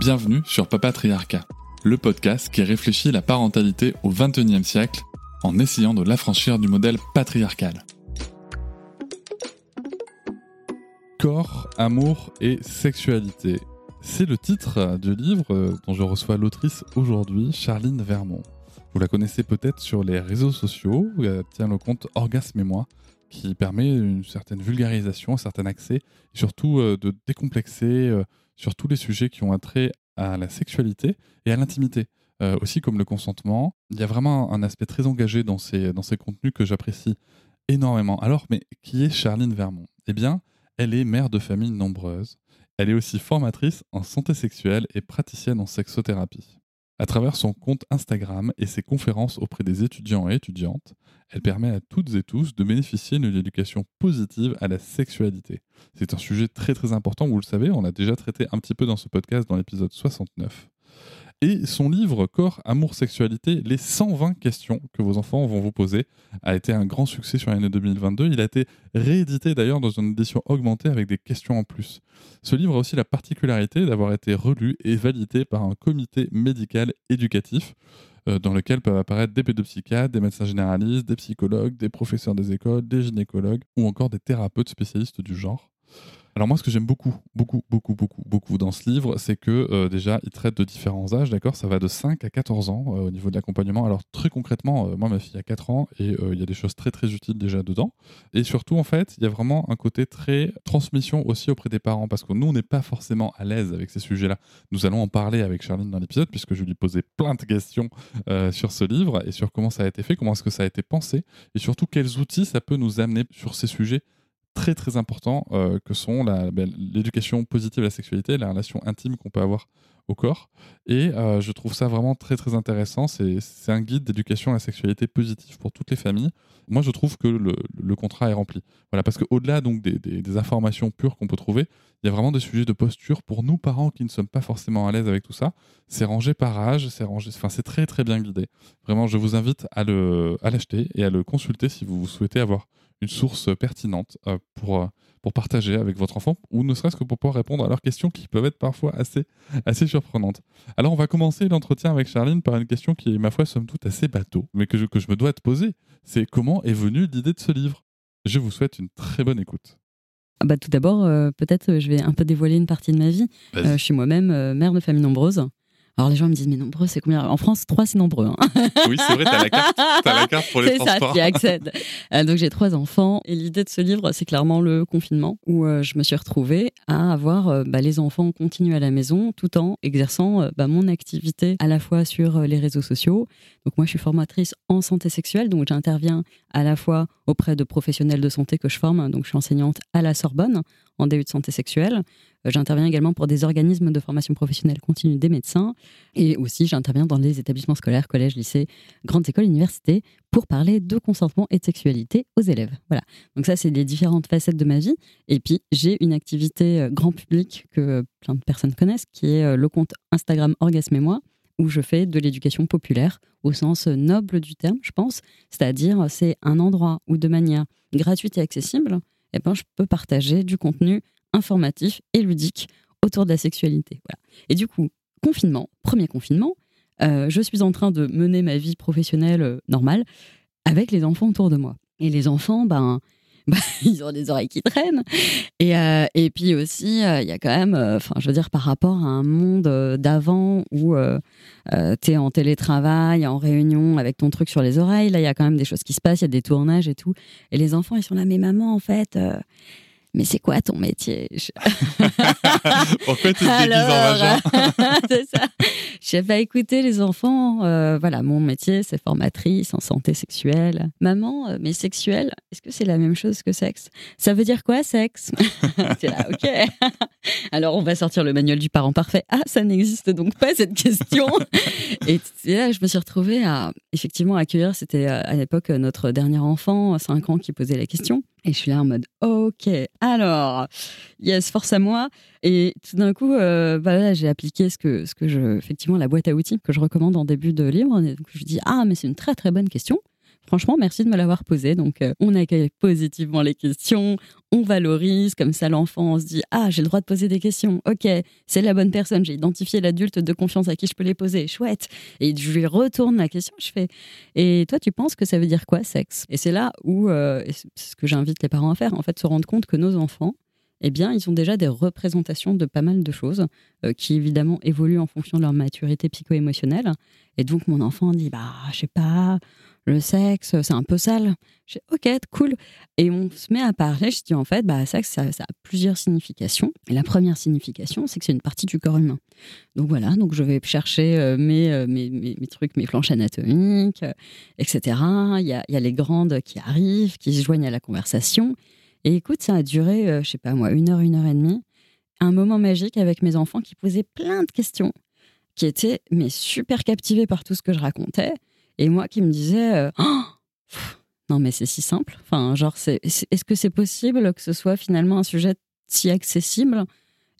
Bienvenue sur Papatriarcat, le podcast qui réfléchit la parentalité au XXIe siècle en essayant de l'affranchir du modèle patriarcal. Corps, amour et sexualité. C'est le titre du livre dont je reçois l'autrice aujourd'hui, Charline Vermont. Vous la connaissez peut-être sur les réseaux sociaux, elle tient le compte Orgasme et moi, qui permet une certaine vulgarisation, un certain accès, et surtout euh, de décomplexer euh, sur tous les sujets qui ont attrait à la sexualité et à l'intimité. Euh, aussi comme le consentement. Il y a vraiment un aspect très engagé dans ces, dans ces contenus que j'apprécie énormément. Alors, mais qui est Charline Vermont? Eh bien, elle est mère de famille nombreuse. Elle est aussi formatrice en santé sexuelle et praticienne en sexothérapie. À travers son compte Instagram et ses conférences auprès des étudiants et étudiantes, elle permet à toutes et tous de bénéficier d'une éducation positive à la sexualité. C'est un sujet très très important, vous le savez, on l'a déjà traité un petit peu dans ce podcast dans l'épisode 69. Et son livre Corps, Amour, Sexualité, les 120 questions que vos enfants vont vous poser, a été un grand succès sur l'année 2022. Il a été réédité d'ailleurs dans une édition augmentée avec des questions en plus. Ce livre a aussi la particularité d'avoir été relu et validé par un comité médical éducatif euh, dans lequel peuvent apparaître des pédopsychiatres, des médecins généralistes, des psychologues, des professeurs des écoles, des gynécologues ou encore des thérapeutes spécialistes du genre. Alors moi, ce que j'aime beaucoup, beaucoup, beaucoup, beaucoup, beaucoup dans ce livre, c'est que euh, déjà, il traite de différents âges, d'accord? Ça va de 5 à 14 ans euh, au niveau de l'accompagnement. Alors très concrètement, euh, moi, ma fille a 4 ans et il y a des choses très, très utiles déjà dedans. Et surtout, en fait, il y a vraiment un côté très transmission aussi auprès des parents, parce que nous, on n'est pas forcément à l'aise avec ces sujets-là. Nous allons en parler avec Charline dans l'épisode, puisque je lui posais plein de questions sur ce livre et sur comment ça a été fait, comment est-ce que ça a été pensé, et surtout quels outils ça peut nous amener sur ces sujets très très importants euh, que sont ben, l'éducation positive à la sexualité, la relation intime qu'on peut avoir au corps. Et euh, je trouve ça vraiment très très intéressant. C'est un guide d'éducation à la sexualité positive pour toutes les familles. Moi, je trouve que le, contrat est rempli. Voilà, parce qu'au-delà des, informations pures qu'on peut trouver, il y a vraiment des sujets de posture pour nous parents qui ne sommes pas forcément à l'aise avec tout ça. C'est rangé par âge, c'est rangé, enfin c'est très très bien guidé. Vraiment, je vous invite à le à l'acheter et à le consulter si vous souhaitez avoir une source pertinente euh, pour, euh, pour partager avec votre enfant, ou ne serait-ce que pour pouvoir répondre à leurs questions qui peuvent être parfois assez, assez surprenantes. Alors on va commencer l'entretien avec Charline par une question qui est, ma foi, somme toute assez bateau, mais que je, que je me dois te poser. C'est comment est venue l'idée de ce livre? Je vous souhaite une très bonne écoute. Ah bah, tout d'abord, euh, peut-être je vais un peu dévoiler une partie de ma vie. je suis moi-même mère de famille nombreuse. Alors les gens me disent, mais nombreux, c'est combien? En France, trois, c'est nombreux. Hein. oui, c'est vrai, t'as la carte, as la carte pour les transports. C'est ça, tu accèdes. Euh, donc j'ai trois enfants et l'idée de ce livre, c'est clairement le confinement où euh, je me suis retrouvée à avoir euh, bah, les enfants continue à la maison tout en exerçant bah, mon activité à la fois sur les réseaux sociaux. Donc moi, je suis formatrice en santé sexuelle, donc j'interviens à la fois auprès de professionnels de santé que je forme. Donc je suis enseignante à la Sorbonne en DU de santé sexuelle. Euh, j'interviens également pour des organismes de formation professionnelle continue des médecins. Et aussi, j'interviens dans les établissements scolaires, collèges, lycées, grandes écoles, universités, pour parler de consentement et de sexualité aux élèves. Voilà. Donc ça, c'est les différentes facettes de ma vie. Et puis, j'ai une activité euh, grand public que plein de personnes connaissent, qui est euh, le compte Instagram Orgasme et moi, où je fais de l'éducation populaire au sens noble du terme, je pense. C'est-à-dire, c'est un endroit où, de manière gratuite et accessible, eh ben, je peux partager du contenu informatif et ludique autour de la sexualité. Voilà. Et du coup, confinement, premier confinement, euh, je suis en train de mener ma vie professionnelle euh, normale avec les enfants autour de moi. Et les enfants, ben, bah, ils ont des oreilles qui traînent. Et, euh, et puis aussi, il y a quand même, enfin, je veux dire, par rapport à un monde d'avant où tu es en télétravail, en réunion avec ton truc sur les oreilles, là, il y a quand même des choses qui se passent, il y a des tournages et tout. Et les enfants, ils sont là, mais maman, en fait mais c'est quoi ton métier? Pourquoi tu te déguises en vagin? C'est ça. J'ai pas écouté les enfants. euh, voilà, mon métier, c'est formatrice en santé sexuelle. Maman, euh, mais sexuelle, est-ce que c'est la même chose que sexe? Ça veut dire quoi, sexe? C'est là, ok. Alors, on va sortir le manuel du parent parfait. Ah, ça n'existe donc pas, cette question. Et là, je me suis retrouvée à, effectivement, accueillir, c'était euh, à l'époque notre dernier enfant, 5 ans, qui posait la question. Et je suis là en mode, ok, alors, yes, force à moi. Et tout d'un coup, euh, bah j'ai appliqué ce que, ce que je, effectivement, la boîte à outils que je recommande en début de livre. Et je dis, ah, mais c'est une très très bonne question. Franchement, merci de me l'avoir posée. Donc, euh, on accueille positivement les questions, on valorise, comme ça l'enfant se dit, ah, j'ai le droit de poser des questions. Ok, c'est la bonne personne. J'ai identifié l'adulte de confiance à qui je peux les poser. Chouette. Et je lui retourne la question. Je fais, et toi, tu penses que ça veut dire quoi, sexe? Et c'est là où, euh, c'est ce que j'invite les parents à faire, en fait, se rendre compte que nos enfants, eh bien, ils ont déjà des représentations de pas mal de choses euh, qui, évidemment, évoluent en fonction de leur maturité psycho-émotionnelle. Et donc, mon enfant dit, bah, je sais pas, le sexe, c'est un peu sale. Je dis, ok, cool. Et on se met à parler. Je dis, en fait, bah, sexe, ça, a plusieurs significations. Et la première signification, c'est que c'est une partie du corps humain. Donc voilà, donc je vais chercher euh, mes, euh, mes, mes, mes trucs, mes planches anatomiques, euh, etc. Il y, a, il y a les grandes qui arrivent, qui se joignent à la conversation. Et écoute, ça a duré, je sais pas moi, une heure, une heure et demie. Un moment magique avec mes enfants qui posaient plein de questions, qui étaient mais super captivés par tout ce que je racontais. Et moi qui me disais, euh, Oh, non mais c'est si simple. Enfin, genre, c'est, est-ce que c'est possible que ce soit finalement un sujet si accessible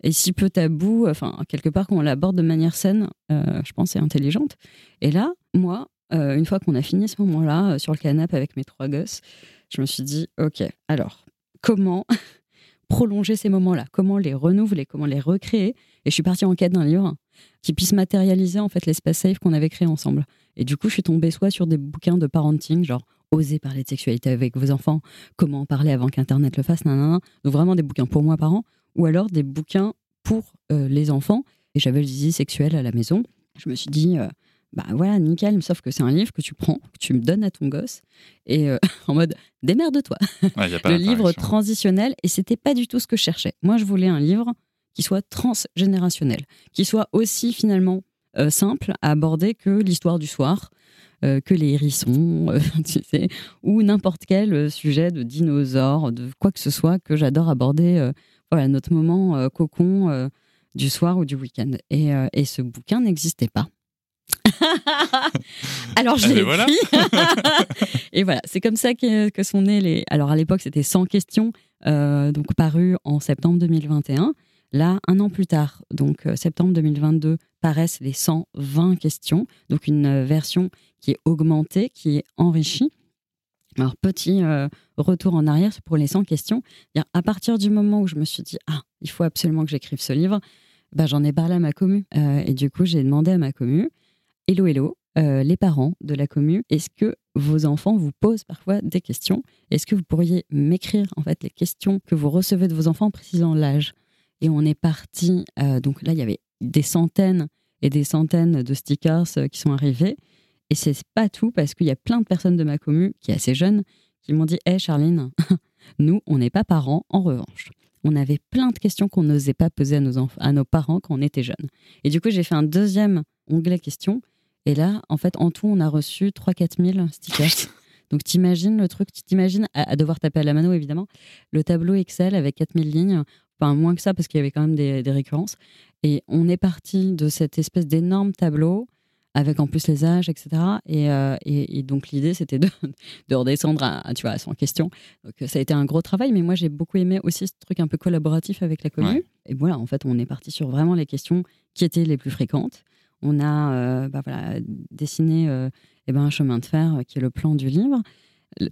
et si peu tabou, enfin, quelque part qu'on l'aborde de manière saine, euh, je pense, et intelligente. Et là, moi, euh, une fois qu'on a fini ce moment-là, sur le canapé avec mes trois gosses, je me suis dit, OK, alors, comment prolonger ces moments-là? Comment les renouveler? Comment les recréer? Et je suis partie en quête d'un livre qui puisse matérialiser en fait l'espace safe qu'on avait créé ensemble. Et du coup, je suis tombée soit sur des bouquins de parenting, genre Oser parler de sexualité avec vos enfants, comment en parler avant qu'Internet le fasse, nanana. Donc vraiment des bouquins pour moi parents, ou alors des bouquins pour euh, les enfants. Et j'avais le zizi sexuel à la maison. Je me suis dit, euh, bah voilà, nickel, sauf que c'est un livre que tu prends, que tu me donnes à ton gosse, et euh, en mode démerde-toi Ouais, le livre transitionnel et c'était pas du tout ce que je cherchais. Moi, je voulais un livre qui soit transgénérationnel, qui soit aussi finalement euh, simple à aborder que l'histoire du soir, euh, que les hérissons, euh, tu sais, ou n'importe quel sujet de dinosaures, de quoi que ce soit que j'adore aborder. voilà, notre moment cocon du soir ou du week-end. Et, et ce bouquin n'existait pas. Alors je Eh l'ai ben voilà. et voilà, c'est comme ça que, que sont nés les. Alors à l'époque, c'était 100 questions, donc paru en septembre 2021. Là, un an plus tard, donc euh, septembre 2022, paraissent les 120 questions, donc une euh, version qui est augmentée, qui est enrichie. Alors, petit euh, retour en arrière pour les 100 questions. À partir du moment où je me suis dit, ah, il faut absolument que j'écrive ce livre, bah, j'en ai parlé à ma commu. Et du coup, j'ai demandé à ma commu, hello, hello, les parents de la commu, est-ce que vos enfants vous posent parfois des questions? Est-ce que vous pourriez m'écrire en fait les questions que vous recevez de vos enfants en précisant l'âge? Et on est parti, euh, donc là, il y avait des centaines et des centaines de stickers euh, qui sont arrivés. Et c'est pas tout parce qu'il y a plein de personnes de ma commu qui est assez jeune qui m'ont dit Hé Charline, nous, on n'est pas parents, en revanche. On avait plein de questions qu'on n'osait pas poser à nos, enf- à nos parents quand on était jeunes. Et du coup, j'ai fait un deuxième onglet questions. Et là, en fait, en tout, on a reçu 3-4 000 stickers. Donc, t'imagines le truc, tu t'imagines, à, à devoir taper à la mano, évidemment, le tableau Excel avec 4000 lignes, enfin, moins que ça, parce qu'il y avait quand même des, des récurrences. Et on est parti de cette espèce d'énorme tableau, avec en plus les âges, etc. Et, euh, et- et donc, l'idée, c'était de, de redescendre à, à, tu vois, à 100 questions. Donc, ça a été un gros travail, mais moi, j'ai beaucoup aimé aussi ce truc un peu collaboratif avec la commune. Ouais. Et voilà, en fait, on est parti sur vraiment les questions qui étaient les plus fréquentes. On a euh, bah voilà, dessiné euh, eh ben, un chemin de fer euh, qui est le plan du livre.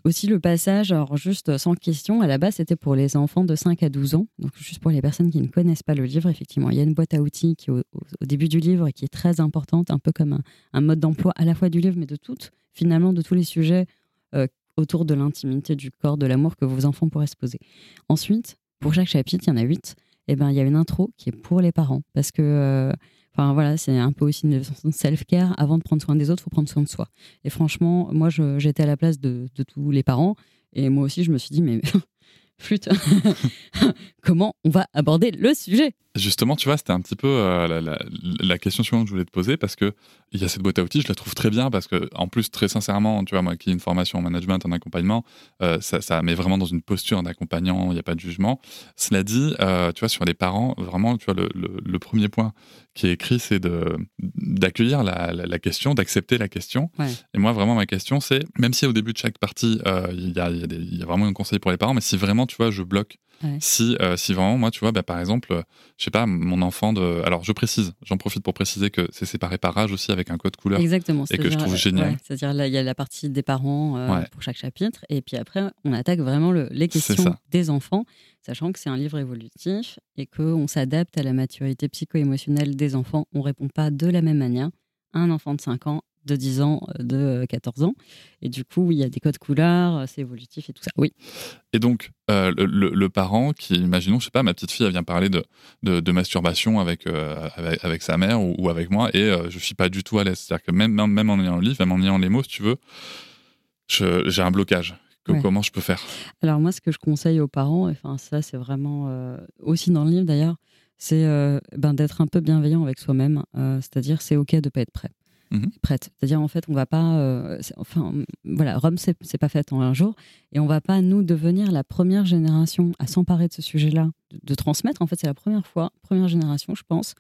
Aussi le passage, alors juste sans question, à la base c'était pour les enfants de 5 à 12 ans, donc juste pour les personnes qui ne connaissent pas le livre, effectivement, il y a une boîte à outils qui est au, début du livre et qui est très importante, un peu comme un, mode d'emploi à la fois du livre mais de toutes, finalement de tous les sujets euh, autour de l'intimité, du corps, de l'amour que vos enfants pourraient se poser. Ensuite, pour chaque chapitre, il y en a 8, et ben, il y a une intro qui est pour les parents, parce que euh, Enfin voilà, c'est un peu aussi une self-care. Avant de prendre soin des autres, il faut prendre soin de soi. Et franchement, moi, j'étais à la place de tous les parents. Et moi aussi, je me suis dit, mais flûte, comment on va aborder le sujet? Justement, tu vois, c'était un petit peu euh, la, question suivante que je voulais te poser parce que il y a cette boîte à outils, je la trouve très bien parce que, en plus, très sincèrement, tu vois, moi qui ai une formation en management, en accompagnement, euh, ça, met vraiment dans une posture d'accompagnant, il n'y a pas de jugement. Cela dit, euh, tu vois, sur les parents, vraiment, tu vois, le, premier point qui est écrit, c'est d'accueillir la, question, d'accepter la question. Et moi, vraiment, ma question, c'est, même si au début de chaque partie, il y, a, y a vraiment un conseil pour les parents, mais si vraiment, tu vois, je bloque si, euh, si vraiment, moi, tu vois, bah, par exemple, euh, je sais pas, mon enfant de. Alors, je précise, j'en profite pour préciser que c'est séparé par âge aussi avec un code couleur. Exactement. Et que je trouve génial. C'est-à-dire, là, il y a la partie des parents euh, pour chaque chapitre. Et puis après, on attaque vraiment le, les questions des enfants, sachant que c'est un livre évolutif et qu'on s'adapte à la maturité psycho-émotionnelle des enfants. On répond pas de la même manière un enfant de 5 ans de 10 ans, euh, de 14 ans. Et du coup, il y a des codes couleurs, euh, c'est évolutif et tout ça. Oui. Et donc, euh, le, parent qui, imaginons, je sais pas, ma petite fille, elle vient parler de, de, masturbation avec, avec, sa mère ou, avec moi, et je suis pas du tout à l'aise. C'est-à-dire que même, même en ayant le livre, même en ayant les mots, si tu veux, j'ai un blocage. Comment je peux faire? Alors moi, ce que je conseille aux parents, enfin ça c'est vraiment aussi dans le livre d'ailleurs, c'est ben, d'être un peu bienveillant avec soi-même. C'est-à-dire c'est ok de pas être prêt. Mhm. prête. C'est-à-dire, en fait, on va pas. Euh, enfin, voilà, Rome, c'est pas fait en un jour. Et on va pas, nous, devenir la première génération à s'emparer de ce sujet-là, de, transmettre. En fait, c'est la première fois, première génération, je pense,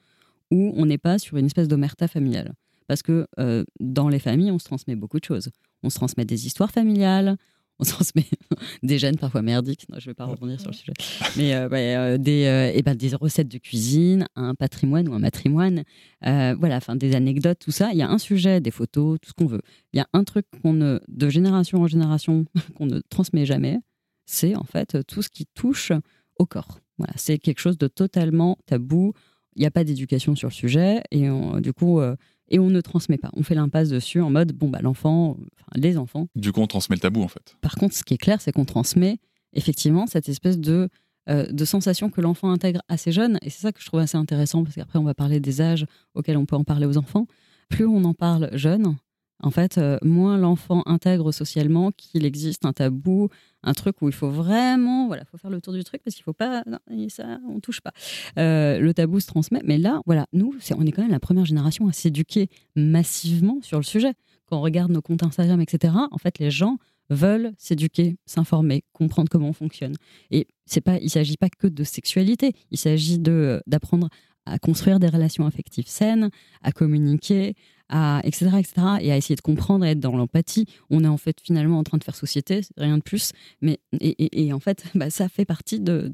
où on n'est pas sur une espèce d'omerta familiale. Parce que euh, dans les familles, on se transmet beaucoup de choses. On se transmet des histoires familiales, on transmet des gènes parfois merdiques. Non, je ne vais pas rebondir sur le sujet. Mais euh, euh, des, et euh, ben, des recettes de cuisine, un patrimoine ou un matrimoine, voilà, enfin des anecdotes, tout ça. Il y a un sujet, des photos, tout ce qu'on veut. Il y a un truc qu'on ne, de génération en génération qu'on ne transmet jamais, c'est en fait tout ce qui touche au corps. Voilà, c'est quelque chose de totalement tabou. Il n'y a pas d'éducation sur le sujet et du coup et on ne transmet pas. On fait l'impasse dessus en mode bon bah l'enfant, enfin, les enfants. Du coup, on transmet le tabou en fait. Par contre, ce qui est clair, c'est qu'on transmet effectivement cette espèce de euh, de sensation que l'enfant intègre assez jeune. Et c'est ça que je trouve assez intéressant parce qu'après on va parler des âges auxquels on peut en parler aux enfants. Plus on en parle jeune, en fait, euh, moins l'enfant intègre socialement qu'il existe un tabou, un truc où il faut vraiment, voilà, faut faire le tour du truc parce qu'il faut pas, non, ça, on touche pas. Euh, le tabou se transmet, mais là, voilà, nous, on est quand même la première génération à s'éduquer massivement sur le sujet. Quand on regarde nos comptes Instagram, etc., en fait, les gens veulent s'éduquer, s'informer, comprendre comment on fonctionne. Et c'est pas, il s'agit pas que de sexualité, il s'agit de d'apprendre à construire des relations affectives saines, à communiquer, à etc., etc., et à essayer de comprendre et être dans l'empathie. On est en fait finalement en train de faire société, rien de plus. Mais et, en fait, bah, ça fait partie de,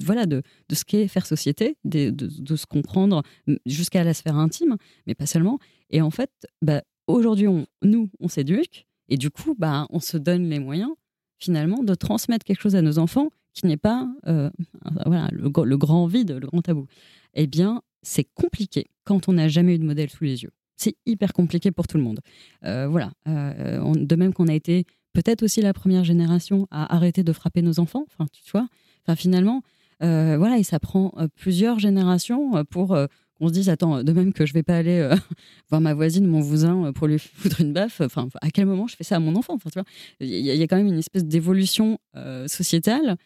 voilà de, de ce qu'est faire société, de, de, se comprendre jusqu'à la sphère intime, mais pas seulement. Et en fait, bah, aujourd'hui, on, nous, on s'éduque, et du coup, bah, on se donne les moyens finalement de transmettre quelque chose à nos enfants qui n'est pas euh, voilà, le, le grand vide, le grand tabou. Eh bien, c'est compliqué quand on n'a jamais eu de modèle sous les yeux c'est hyper compliqué pour tout le monde. Euh, voilà. Euh, de même qu'on a été peut-être aussi la première génération à arrêter de frapper nos enfants. Tu vois. Enfin, finalement, euh, voilà, et ça prend plusieurs générations pour qu'on se dise attends, de même que je vais pas aller voir ma voisine, mon voisin pour lui foutre une baffe. Enfin, à quel moment je fais ça à mon enfant Enfin, tu vois, il y, a quand même une espèce d'évolution sociétale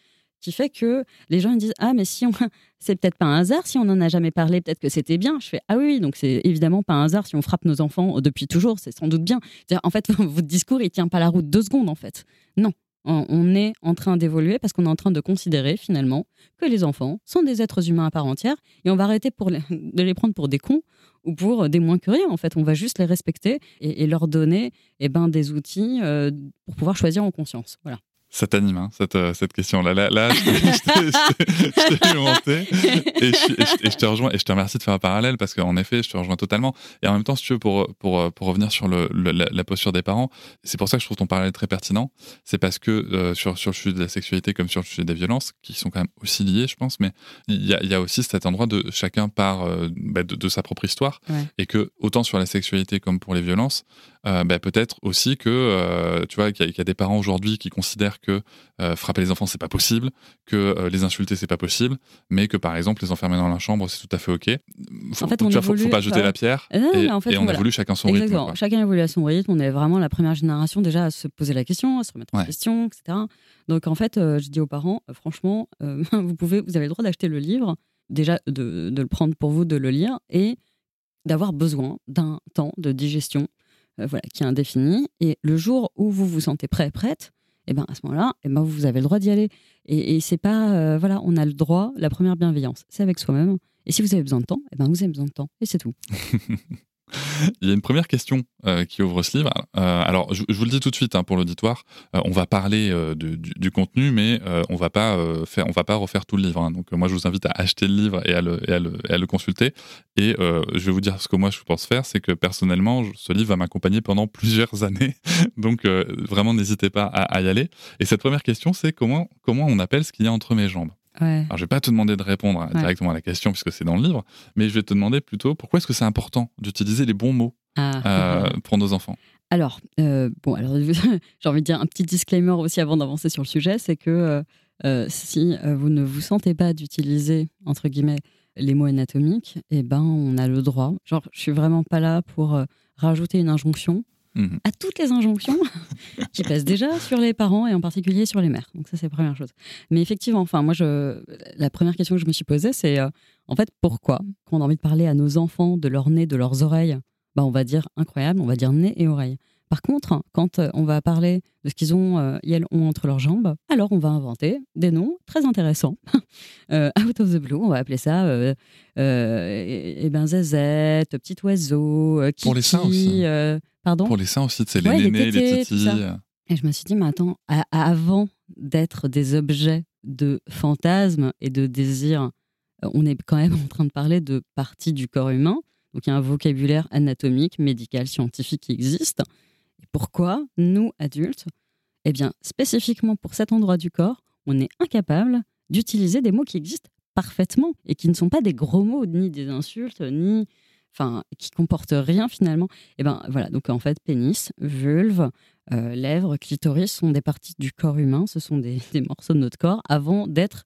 qui fait que les gens disent ah mais si on c'est peut-être pas un hasard si on n'en a jamais parlé peut-être que c'était bien. Je fais ah oui donc c'est évidemment pas un hasard si on frappe nos enfants depuis toujours c'est sans doute bien. En fait votre discours il tient pas la route deux secondes en fait. Non on est en train d'évoluer parce qu'on est en train de considérer finalement que les enfants sont des êtres humains à part entière et on va arrêter pour de les prendre pour des cons ou pour des moins que rien en fait. On va juste les respecter et, leur donner eh ben, des outils euh, pour pouvoir choisir en conscience. Voilà ça t'anime, hein, cette, euh, cette question-là. Là, là, je t'ai monté et, je, te rejoins et je te remercie de faire un parallèle parce qu'en effet, je te rejoins totalement. Et en même temps, si tu veux, pour, pour, pour revenir sur le, la, posture des parents, c'est pour ça que je trouve ton parallèle très pertinent. C'est parce que euh, sur, sur le sujet de la sexualité comme sur le sujet des violences, qui sont quand même aussi liés, je pense, mais il y a, y a aussi cet endroit de chacun part euh, bah, de, sa propre histoire et que autant sur la sexualité comme pour les violences, bah, peut-être aussi que tu vois qu'il y, y, a des parents aujourd'hui qui considèrent que euh, frapper les enfants c'est pas possible, que euh, les insulter c'est pas possible, mais que par exemple les enfermer dans la chambre c'est tout à fait ok. en fait, on tu vois, faut, évolue, faut pas jeter euh, la pierre. non, et, mais en fait, et on voilà. évolue chacun son Exactement. rythme. quoi. Chacun évolue à son rythme. On est vraiment la première génération déjà à se poser la question, à se remettre en question, etc. Donc en fait, euh, je dis aux parents, euh, franchement, euh, vous pouvez, vous avez le droit d'acheter le livre, déjà de, de le prendre pour vous, de le lire et d'avoir besoin d'un temps de digestion, euh, voilà, qui est indéfini. Et le jour où vous vous sentez prêt, prête, et ben à ce moment-là, et ben vous avez le droit d'y aller. Et, c'est pas, euh, voilà, on a le droit. La première bienveillance, c'est avec soi-même. Et si vous avez besoin de temps, et ben vous avez besoin de temps. Et c'est tout. Il y a une première question euh, qui ouvre ce livre. Euh, alors, je, je vous le dis tout de suite hein, pour l'auditoire, euh, on va parler euh, de- du, du contenu, mais euh, on va pas euh, faire, on va pas refaire tout le livre. hein. Donc, moi, je vous invite à acheter le livre et à le, et à le, et à le consulter. Et je vais vous dire ce que moi je pense faire, c'est que personnellement, je- ce livre va m'accompagner pendant plusieurs années. Donc, vraiment, n'hésitez pas à, à y aller. Et cette première question, c'est comment comment on appelle ce qu'il y a entre mes jambes? Ouais. Alors, je vais pas te demander de répondre directement à la question puisque c'est dans le livre, mais je vais te demander plutôt pourquoi est-ce que c'est important d'utiliser les bons mots Ah. euh, pour nos enfants? Alors, euh, bon, alors j'ai envie de dire un petit disclaimer aussi avant d'avancer sur le sujet, c'est que euh, si vous ne vous sentez pas d'utiliser entre guillemets les mots anatomiques, eh ben on a le droit. Genre, je suis vraiment pas là pour rajouter une injonction Mhm. à toutes les injonctions qui pèsent déjà sur les parents et en particulier sur les mères. Donc ça c'est la première chose. Mais effectivement, enfin moi je la première question que je me suis posée c'est euh, en fait pourquoi quand on a envie de parler à nos enfants de leur nez, de leurs oreilles, bah on va dire incroyable, on va dire nez et oreille. Par contre, quand euh, on va parler de ce qu'ils ont, euh, et ont entre leurs jambes, alors on va inventer des noms très intéressants. Euh, out of the blue, on va appeler ça, euh, euh, eh eh ben, zazette, petit oiseau, euh, Pour les seins kiki, aussi. Pardon Pour les seins aussi, c'est les Ouais, les nénés, les tétés, titis. et je me suis dit, mais attends, à- avant d'être des objets de fantasmes et de désirs, euh, on est quand même en train de parler de parties du corps humain. Donc il y a un vocabulaire anatomique, médical, scientifique qui existe. Et pourquoi, nous, adultes, eh bien, spécifiquement pour cet endroit du corps, on est incapable d'utiliser des mots qui existent parfaitement et qui ne sont pas des gros mots, ni des insultes, ni. Enfin, qui comportent rien finalement. Et ben voilà, donc en fait, pénis, vulve, euh, lèvres, clitoris sont des parties du corps humain, ce sont des, morceaux de notre corps avant d'être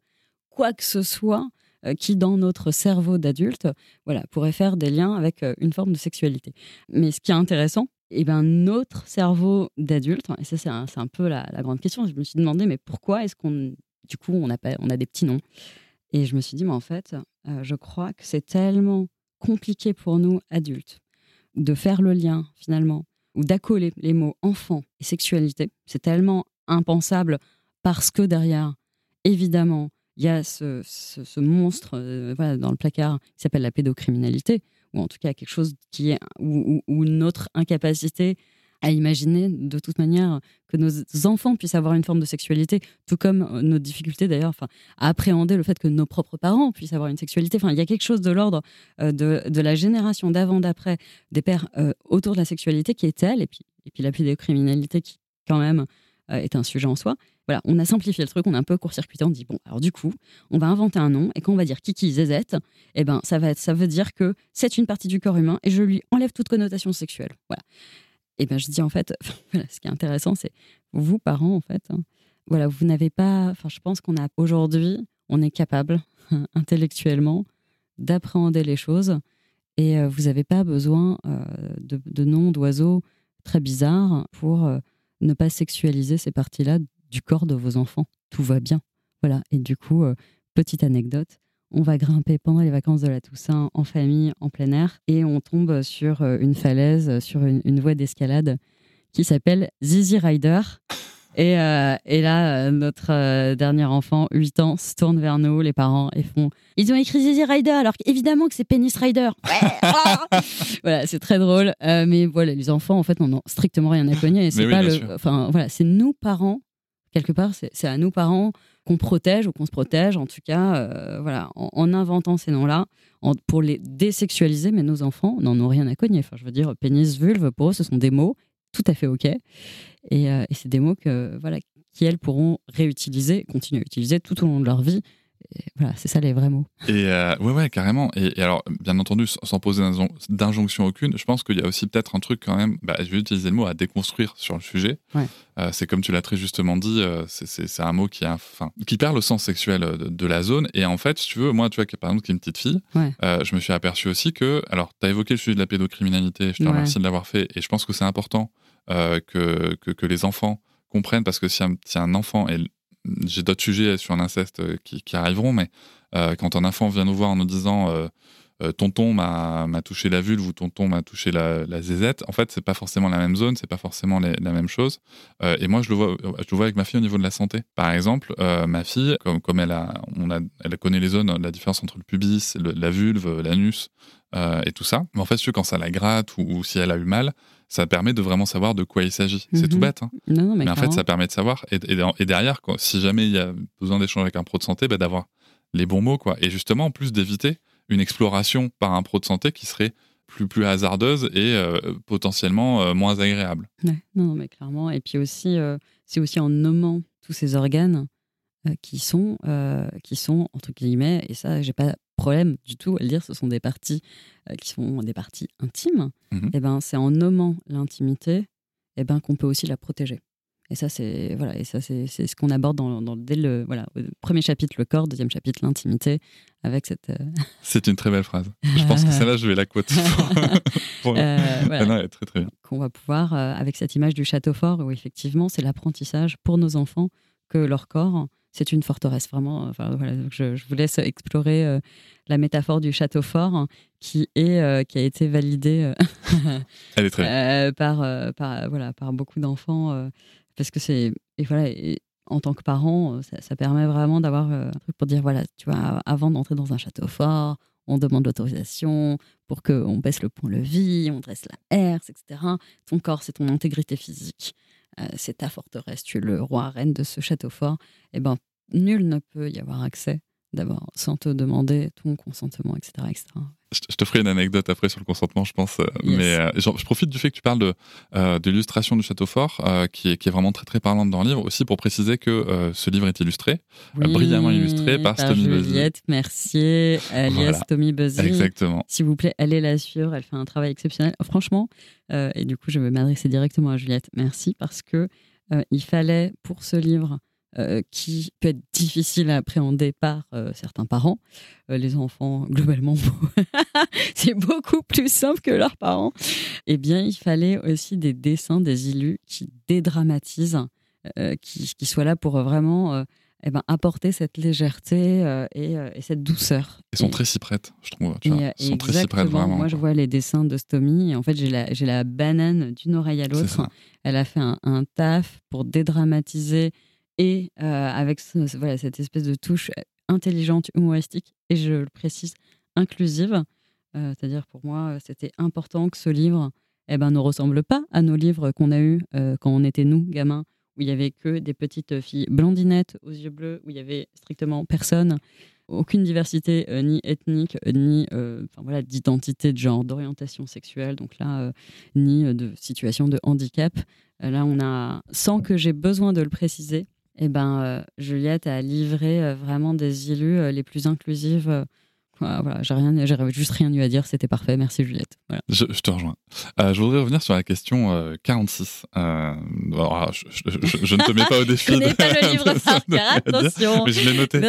quoi que ce soit euh, qui, dans notre cerveau d'adulte, voilà, pourrait faire des liens avec euh, une forme de sexualité. Mais ce qui est intéressant, eh ben, notre cerveau d'adulte, et ça c'est un, un peu la, grande question, je me suis demandé, mais pourquoi est-ce qu'on, du coup, on a, on a des petits noms? Et je me suis dit, mais en fait, je crois que c'est tellement compliqué pour nous, adultes, de faire le lien, finalement, ou d'accoler les mots enfant et sexualité. C'est tellement impensable parce que derrière, évidemment, il y a ce, ce- monstre euh, voilà, dans le placard qui s'appelle la pédocriminalité, ou en tout cas quelque chose qui est, ou- ou notre incapacité à imaginer de toute manière que nos enfants puissent avoir une forme de sexualité, tout comme euh, nos difficultés d'ailleurs, enfin, à appréhender le fait que nos propres parents puissent avoir une sexualité. Enfin, il y a quelque chose de l'ordre euh, de, de la génération d'avant, d'après, des pères euh, autour de la sexualité qui est telle, et puis, et puis la pédocriminalité qui, quand même, est un sujet en soi. Voilà, on a simplifié le truc, on a un peu court-circuité, on dit bon, alors du coup, on va inventer un nom, et quand on va dire Kiki Zezette, eh ben, ça, va ça veut dire que c'est une partie du corps humain, et je lui enlève toute connotation sexuelle. Voilà. Et ben, je dis en fait, voilà, ce qui est intéressant, c'est vous, parents, en fait, hein, voilà, vous n'avez pas, enfin, je pense qu'on a aujourd'hui, on est capable intellectuellement d'appréhender les choses, et euh, vous n'avez pas besoin euh, de, noms d'oiseaux très bizarres pour euh, ne pas sexualiser ces parties-là du corps de vos enfants. Tout va bien. Voilà. Et du coup, petite anecdote, on va grimper pendant les vacances de la Toussaint en famille, en plein air, et on tombe sur euh, une falaise, euh, sur une, une voie d'escalade qui s'appelle Zizi Rider. Et, euh, et là, notre euh, dernier enfant, 8 ans, se tourne vers nous, les parents, et font Ils ont écrit Zizi Rider, alors évidemment que c'est Penis Rider. Ouais, ah voilà, c'est très drôle. Euh, mais voilà, les enfants, en fait, n'en ont strictement rien à cogner. Et c'est oui, pas le. Enfin, voilà, c'est nous, parents, quelque part, c'est à nous, parents, qu'on protège ou qu'on se protège, en tout cas, euh, voilà, en, en inventant ces noms-là, pour les désexualiser, mais nos enfants n'en ont rien à cogner. Enfin, je veux dire, pénis, vulve, pour ce sont des mots tout à fait OK. Et, euh, et c'est des mots que, voilà, qui, elles, pourront réutiliser, continuer à utiliser tout au long de leur vie. Voilà, c'est ça les vrais mots. Et euh, ouais, ouais, carrément. Et, alors, bien entendu, sans poser d'injonction aucune, je pense qu'il y a aussi peut-être un truc quand même. Bah, je vais utiliser le mot à déconstruire sur le sujet. Euh, c'est comme tu l'as très justement dit, euh, c'est un mot qui a, enfin, qui perd le sens sexuel de, la zone. Et en fait, si tu veux, moi, tu vois, par exemple, qui est une petite fille, je me suis aperçu aussi que, alors, tu as évoqué le sujet de la pédocriminalité. Je te remercie de l'avoir fait. Et je pense que c'est important que, que, que les enfants comprennent parce que si un, si un enfant est j'ai d'autres sujets sur l'inceste euh, qui, qui, arriveront, mais euh, quand un enfant vient nous voir en nous disant euh, tonton m'a touché la vulve ou tonton m'a touché la, la, zézette, en fait, c'est pas forcément la même zone, c'est pas forcément la même chose. et moi, je le, vois, je le vois avec ma fille au niveau de la santé. Par exemple, ma fille, comme, elle, a, on a, elle connaît les zones, la différence entre le pubis, la vulve, l'anus et tout ça. Mais en fait, quand ça la gratte ou si elle a eu mal, ça permet de vraiment savoir de quoi il s'agit. C'est tout mhm. bête. Hein. mais, en fait, ça permet de savoir. Et, et, derrière, si jamais il y a besoin d'échanger avec un pro de santé, bah, d'avoir les bons mots. quoi. Et justement, en plus d'éviter une exploration par un pro de santé qui serait plus, plus hasardeuse et euh, potentiellement euh, moins agréable. non, mais clairement. Et puis aussi, euh, c'est aussi en nommant tous ces organes qui sont, qui sont entre guillemets, et ça, j'ai pas problème du tout à le dire, ce sont des parties euh, qui sont des parties intimes, mhm. et eh ben, c'est en nommant l'intimité et eh ben, qu'on peut aussi la protéger. Et ça, c'est voilà, et ça, c'est, ce qu'on aborde dans, dans, dès le voilà, premier chapitre, le corps, deuxième chapitre, l'intimité, avec cette. Euh, c'est une très belle phrase. Je pense que celle-là, je vais la quote. Euh, voilà. très très bien. Qu'on va pouvoir, avec cette image du château fort, où effectivement, c'est l'apprentissage pour nos enfants que leur corps c'est une forteresse vraiment. Enfin, voilà, je, vous laisse explorer euh, la métaphore du château fort hein, qui est euh, qui a été validée euh, par par voilà par beaucoup d'enfants parce que c'est et voilà en tant que parent ça, permet vraiment d'avoir un truc pour dire voilà tu vois avant d'entrer dans un château fort on demande l'autorisation pour qu'on baisse le pont-levis, on dresse la herse, etc. Ton corps, c'est ton intégrité physique. Euh, c'est ta forteresse, tu es le roi reine de ce château fort, eh ben nul ne peut y avoir accès d'abord sans te demander ton consentement, etc. etc. Je te ferai une anecdote après sur le consentement, je pense. Euh, mais euh, je profite du fait que tu parles de, euh, l'illustration du château fort, qui, est, qui est vraiment très très parlante dans le livre, aussi pour préciser que ce livre est illustré, brillamment illustré par, par Tommy Juliette Mercier, alias Tommy Buzzy. Exactement. S'il vous plaît, allez la suivre, elle fait un travail exceptionnel. Franchement, et du coup, je vais m'adresser directement à Juliette. Merci parce que il fallait pour ce livre qui peut être difficile à appréhender par euh, certains parents. Euh, les enfants, globalement, c'est beaucoup plus simple que leurs parents. Eh bien, il fallait aussi des dessins, des illus qui dédramatisent, qui, qui, soient là pour vraiment eh ben, apporter cette légèreté et, cette douceur. Ils sont très cyprêtes, je trouve. Ils sont très cyprêtes, vraiment. Moi, je vois les dessins de Stomy. Et en fait, j'ai la, la banane d'une oreille à l'autre. Elle a fait un, un, taf pour dédramatiser et euh, avec voilà, cette espèce de touche euh, intelligente, humoristique, et je le précise, inclusive. Euh, c'est-à-dire pour moi, c'était important que ce livre eh ben, ne ressemble pas à nos livres qu'on a eus quand on était nous, gamins, où il y avait que des petites filles blondinettes aux yeux bleus, où il y avait strictement personne, aucune diversité ni ethnique, ni voilà, d'identité de genre, d'orientation sexuelle, donc là, ni de situation de handicap. là, on a, sans que j'ai besoin de le préciser, eh ben, euh, Juliette a livré euh, vraiment des élus euh, les plus inclusives. Voilà, j'ai rien, j'ai juste rien eu à dire, c'était parfait. Merci Juliette. Je, te rejoins. je voudrais revenir sur la question 46. je, ne te mets pas au défi. je connais pas le livre par cœur, attention. Mais je l'ai noté.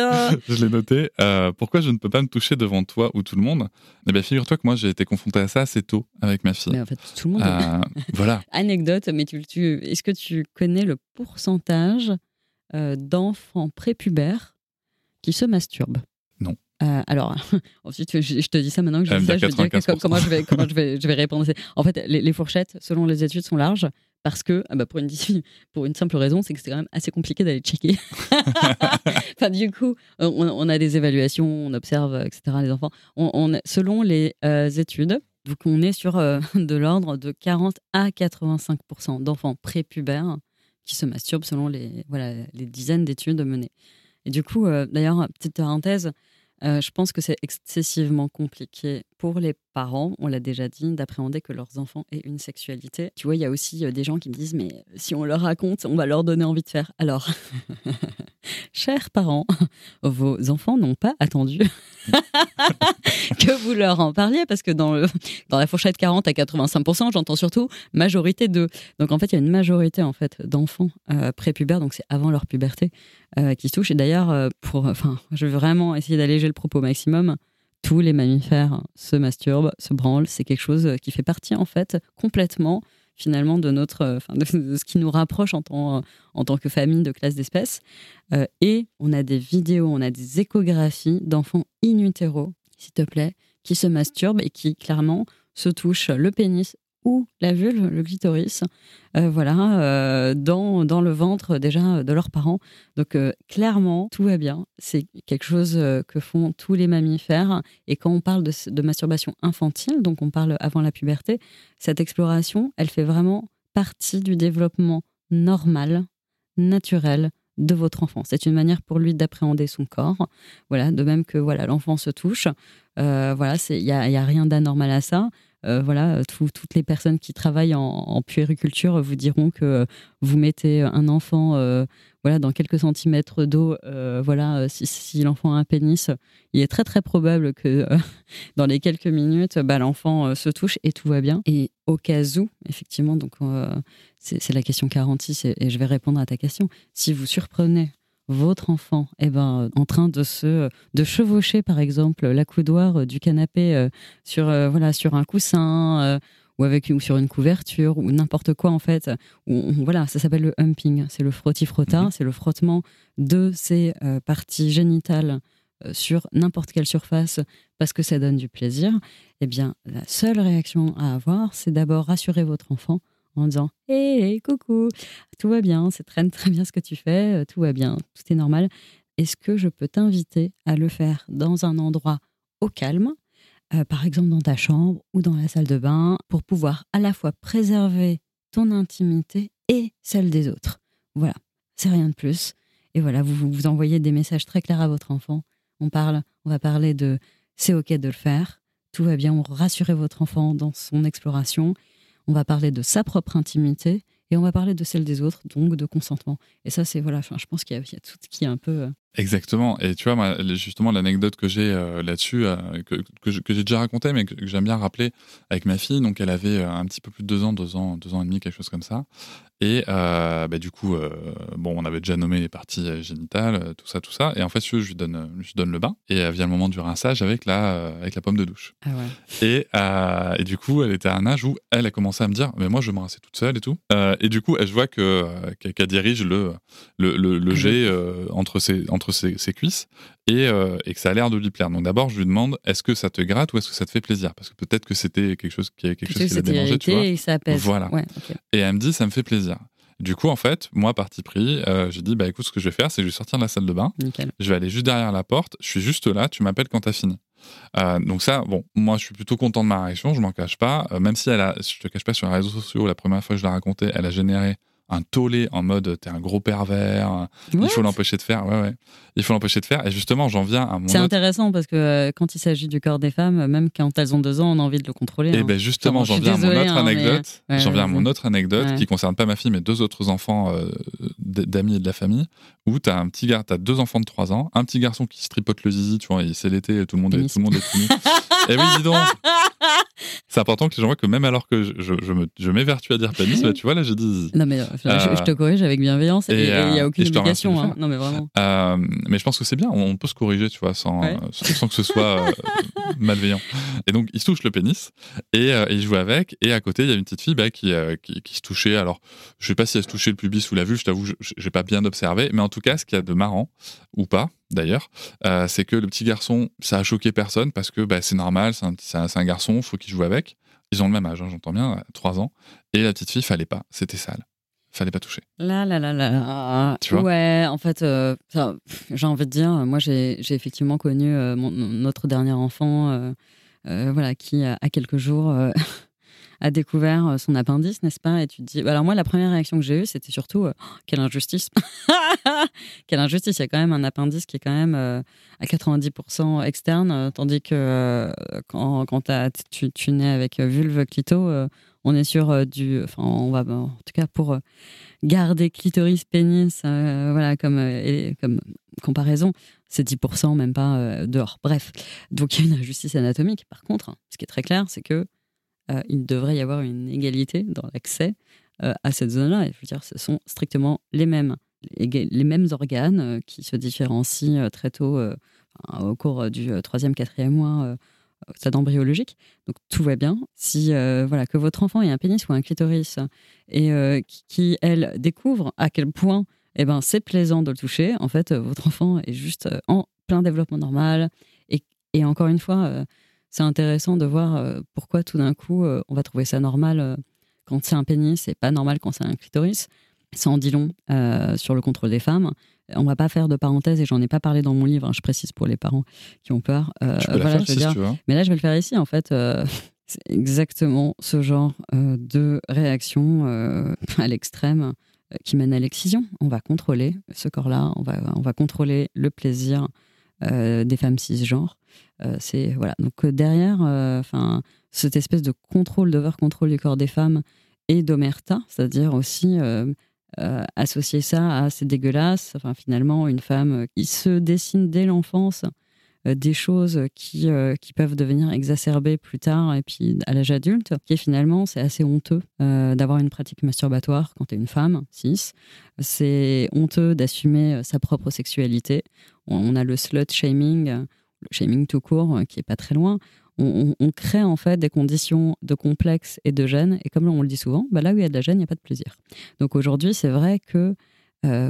je l'ai noté. pourquoi je ne peux pas me toucher devant toi ou tout le monde? Eh bien, figure-toi que moi, j'ai été confronté à ça assez tôt avec ma fille. Mais en fait, tout le monde. voilà. Anecdote, mais tu, tu, est-ce que tu connais le pourcentage euh, d'enfants prépubères qui se masturbent. Non. Euh, alors, ensuite, je, te dis ça maintenant que je dis ça, je vais dire comment, je vais, comment je vais, je vais répondre. En fait, les, fourchettes, selon les études, sont larges parce que, ah bah pour, une, pour une simple raison, c'est que c'est quand même assez compliqué d'aller checker. enfin, du coup, on, a des évaluations, on observe, etc., les enfants. On, selon les euh, études, donc on est sur de l'ordre de 40 à 85% d'enfants prépubères qui se masturbent selon les, voilà, les dizaines d'études menées. Et du coup, euh, d'ailleurs, petite parenthèse, Euh, je pense que c'est excessivement compliqué pour les parents, on l'a déjà dit, d'appréhender que leurs enfants aient une sexualité. Tu vois, il y a aussi euh, des gens qui me disent, mais si on leur raconte, on va leur donner envie de faire. Alors, chers parents, vos enfants n'ont pas attendu que vous leur en parliez, parce que dans, la fourchette 40 à 85%, j'entends surtout majorité de. Donc en fait, il y a une majorité en fait d'enfants euh, prépubères, donc c'est avant leur puberté, euh, qui se touchent. Et d'ailleurs, euh, pour, enfin, je veux vraiment essayer d'alléger le propos au maximum. Tous les mammifères se masturbent, se branlent. C'est quelque chose qui fait partie en fait complètement finalement de de, ce qui nous rapproche en tant, en tant que famille de classe d'espèces. et on a des vidéos, on a des échographies d'enfants in utero, s'il te plaît, qui se masturbent et qui clairement se touchent le pénis ou la vulve, le clitoris, euh, voilà, euh, dans, dans, le ventre déjà de leurs parents. Donc euh, clairement, tout va bien. C'est quelque chose que font tous les mammifères. Et quand on parle de, masturbation infantile, donc on parle avant la puberté, cette exploration, elle fait vraiment partie du développement normal, naturel de votre enfant. C'est une manière pour lui d'appréhender son corps. Voilà, de même que voilà, l'enfant se touche. voilà, il n'y y a rien d'anormal à ça. Euh, voilà, toutes les personnes qui travaillent en, puériculture vous diront que vous mettez un enfant euh, voilà, dans quelques centimètres d'eau. Euh, voilà, si, l'enfant a un pénis, il est très très probable que dans les quelques minutes, bah, l'enfant se touche et tout va bien. Et au cas où, effectivement, donc c'est la question 46 et, et je vais répondre à ta question. Si vous surprenez votre enfant est eh ben, en train de se de chevaucher par exemple la coudoir du canapé euh, sur euh, voilà sur un coussin euh, ou avec ou sur une couverture ou n'importe quoi en fait voilà ça s'appelle le humping. C'est le frotti frotta mhm. c'est le frottement de ses parties génitales sur n'importe quelle surface parce que ça donne du plaisir. Eh bien la seule réaction à avoir c'est d'abord rassurer votre enfant en disant Hé, coucou, tout va bien, c'est très, très bien ce que tu fais, euh, tout va bien, tout est normal. Est-ce que je peux t'inviter à le faire dans un endroit au calme, euh, par exemple dans ta chambre ou dans la salle de bain, pour pouvoir à la fois préserver ton intimité et celle des autres? Voilà, c'est rien de plus. Et voilà, vous, vous envoyez des messages très clairs à votre enfant. On parle, on va parler de c'est ok de le faire, tout va bien, on rassurer votre enfant dans son exploration on va parler de sa propre intimité et on va parler de celle des autres, donc de consentement. Et ça, c'est voilà, je pense qu'il y, a tout qui est un peu. Euh, Exactement. Et tu vois, justement, l'anecdote que j'ai euh, là-dessus, euh, que, que j'ai déjà raconté, mais que, j'aime bien rappeler avec ma fille. Donc, elle avait un petit peu plus de deux ans, deux ans, deux ans et demi, quelque chose comme ça. Et bah, du coup, bon, on avait déjà nommé les parties génitales, tout ça, tout ça. Et en fait, je lui donne, je lui donne le bain. Et vient le moment du rinçage avec la, avec la pomme de douche. Ah ouais. et, et, du coup, elle était à un âge où elle a commencé à me dire, mais moi, je vais me rincer toute seule et tout. et du coup, je vois que qu'elle dirige le, le, le, ah jet entre ses entre ses, cuisses euh, et, que ça a l'air de lui plaire. Donc d'abord, je lui demande est-ce que ça te gratte ou est-ce que ça te fait plaisir? Parce que peut-être que c'était quelque chose qui, quelque chose qui l'a dérangé, tu vois. Et ça Voilà. Et elle me dit ça me fait plaisir. Du coup, en fait, moi, parti pris, euh, j'ai dit bah écoute, ce que je vais faire, c'est que je vais sortir de la salle de bain. Je vais aller juste derrière la porte. Je suis juste là. Tu m'appelles quand t'as fini. Euh, donc ça, bon, moi je suis plutôt content de ma réaction, je m'en cache pas. même si elle a, je te cache pas sur les réseaux sociaux, la première fois que je l'ai raconté, elle a généré un tollé en mode t'es un gros pervers, il faut l'empêcher de faire. Ouais, ouais. Il faut l'empêcher de faire. Et justement, j'en viens à mon. C'est intéressant parce que euh, quand il s'agit du corps des femmes, même quand elles ont deux ans, on a envie de le contrôler. Et eh hein. ben justement, j'en viens à mon autre hein, anecdote. j'en viens à mon autre anecdote qui concerne pas ma fille, mais deux autres enfants euh, d'amis et de la famille. Où t'as un petit gars, t'as deux enfants de trois ans, un petit garçon qui se tripote le zizi, tu vois, c'est l'été, tout le monde est, tout le monde est Et eh oui, dis donc. C'est important que les gens voient que même alors que je, je, je m'évertue à dire pénis, bah, tu vois, là, j'ai dit. Non, mais je, euh, te corrige avec bienveillance et il n'y a aucune obligation. Hein. Non, mais vraiment. Euh, mais je pense que c'est bien, on peut se corriger, tu vois, sans, sans que ce soit euh, malveillant. Et donc, il se touche le pénis et, il joue avec. Et à côté, il y a une petite fille bah, qui, qui, se touchait. Alors, je sais pas si elle se touchait le pubis ou la vue, je t'avoue, j'ai pas bien observé. Mais en tout cas, ce qu'il y a de marrant, ou pas, d'ailleurs, euh, c'est que le petit garçon, ça a choqué personne parce que bah, c'est normal, c'est un, un, garçon, faut qu'il joue avec. Ils ont le même âge, hein, j'entends bien, 3 ans. Et la petite fille, fallait pas, c'était sale. Fallait pas toucher. Là, là, là, là. Tu vois ouais, en fait, euh, j'ai envie de dire, moi, j'ai effectivement connu euh, notre dernier enfant, voilà, qui, a quelques jours, a découvert son appendice, n'est-ce pas? Et tu te dis. Bah, alors, moi, la première réaction que j'ai eue, c'était surtout oh, quelle injustice Quelle injustice Il y a quand même un appendice qui est quand même à 90% externe, tandis que quand, quand tu, tu nais avec vulve clito, on est sur du. Enfin, on va. En tout cas, pour garder clitoris, pénis, voilà, comme, comme comparaison, c'est 10%, même pas euh, dehors. Bref, donc il y a une injustice anatomique. Par contre, ce qui est très clair, c'est que euh, il devrait y avoir une égalité dans l'accès euh, à cette zone-là. je veux dire, ce sont strictement les mêmes, les, mêmes organes qui se différencient très tôt au cours du troisième, quatrième mois stade embryologique. Donc tout va bien. Si voilà que votre enfant ait un pénis ou un clitoris et qui, qui, elle, découvre à quel point eh ben, c'est plaisant de le toucher. En fait, euh, votre enfant est juste euh, en plein développement normal. Et, encore une fois, euh, c'est intéressant de voir pourquoi tout d'un coup, on va trouver ça normal quand c'est un pénis et pas normal quand c'est un clitoris. Ça en dit long sur le contrôle des femmes. On va pas faire de parenthèse et j'en ai pas parlé dans mon livre. Hein, je précise pour les parents qui ont peur. voilà, je veux dire, mais là, je vais le faire ici. En fait, c'est exactement ce genre de réaction à l'extrême euh, qui mène à l'excision. On va contrôler ce corps-là, on va, on va contrôler le plaisir euh, des femmes cisgenres. Euh, c'est voilà. Donc derrière, enfin, cette espèce de contrôle, d'over-contrôle du corps des femmes et d'omerta, c'est-à-dire aussi associer ça à c'est dégueulasse. Enfin, finalement, une femme qui se dessine dès l'enfance euh, des choses qui, euh, qui peuvent devenir exacerbées plus tard et puis à l'âge adulte, qui finalement, c'est assez honteux euh, d'avoir une pratique masturbatoire quand tu es une femme, cis. C'est honteux d'assumer sa propre sexualité. On, a le slut shaming, le shaming tout court, qui est pas très loin. On, crée en fait des conditions de complexe et de gêne. Et comme on le dit souvent, bah là où il y a de la gêne, il n'y a pas de plaisir. Donc aujourd'hui, c'est vrai que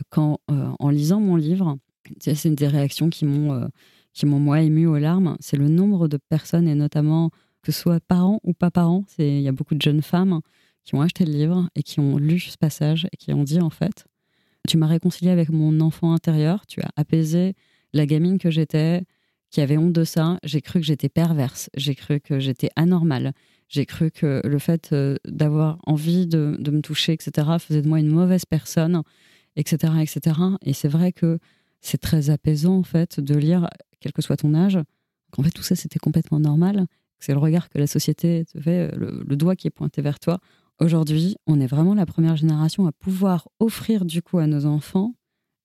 quand, en lisant mon livre, c'est une des réactions qui m'ont qui m'ont moi ému aux larmes, c'est le nombre de personnes, et notamment que ce soit parents ou pas parents, il y a beaucoup de jeunes femmes qui ont acheté le livre et qui ont lu ce passage et qui ont dit en fait, tu m'as réconcilié avec mon enfant intérieur, tu as apaisé la gamine que j'étais, qui avait honte de ça, j'ai cru que j'étais perverse, j'ai cru que j'étais anormale, j'ai cru que le fait euh, d'avoir envie de, me toucher, etc., faisait de moi une mauvaise personne, etc., etc. Et c'est vrai que c'est très apaisant, en fait, de lire quel que soit ton âge, qu'en fait tout ça c'était complètement normal, c'est le regard que la société te fait, le, doigt qui est pointé vers toi. Aujourd'hui, on est vraiment la première génération à pouvoir offrir du coup à nos enfants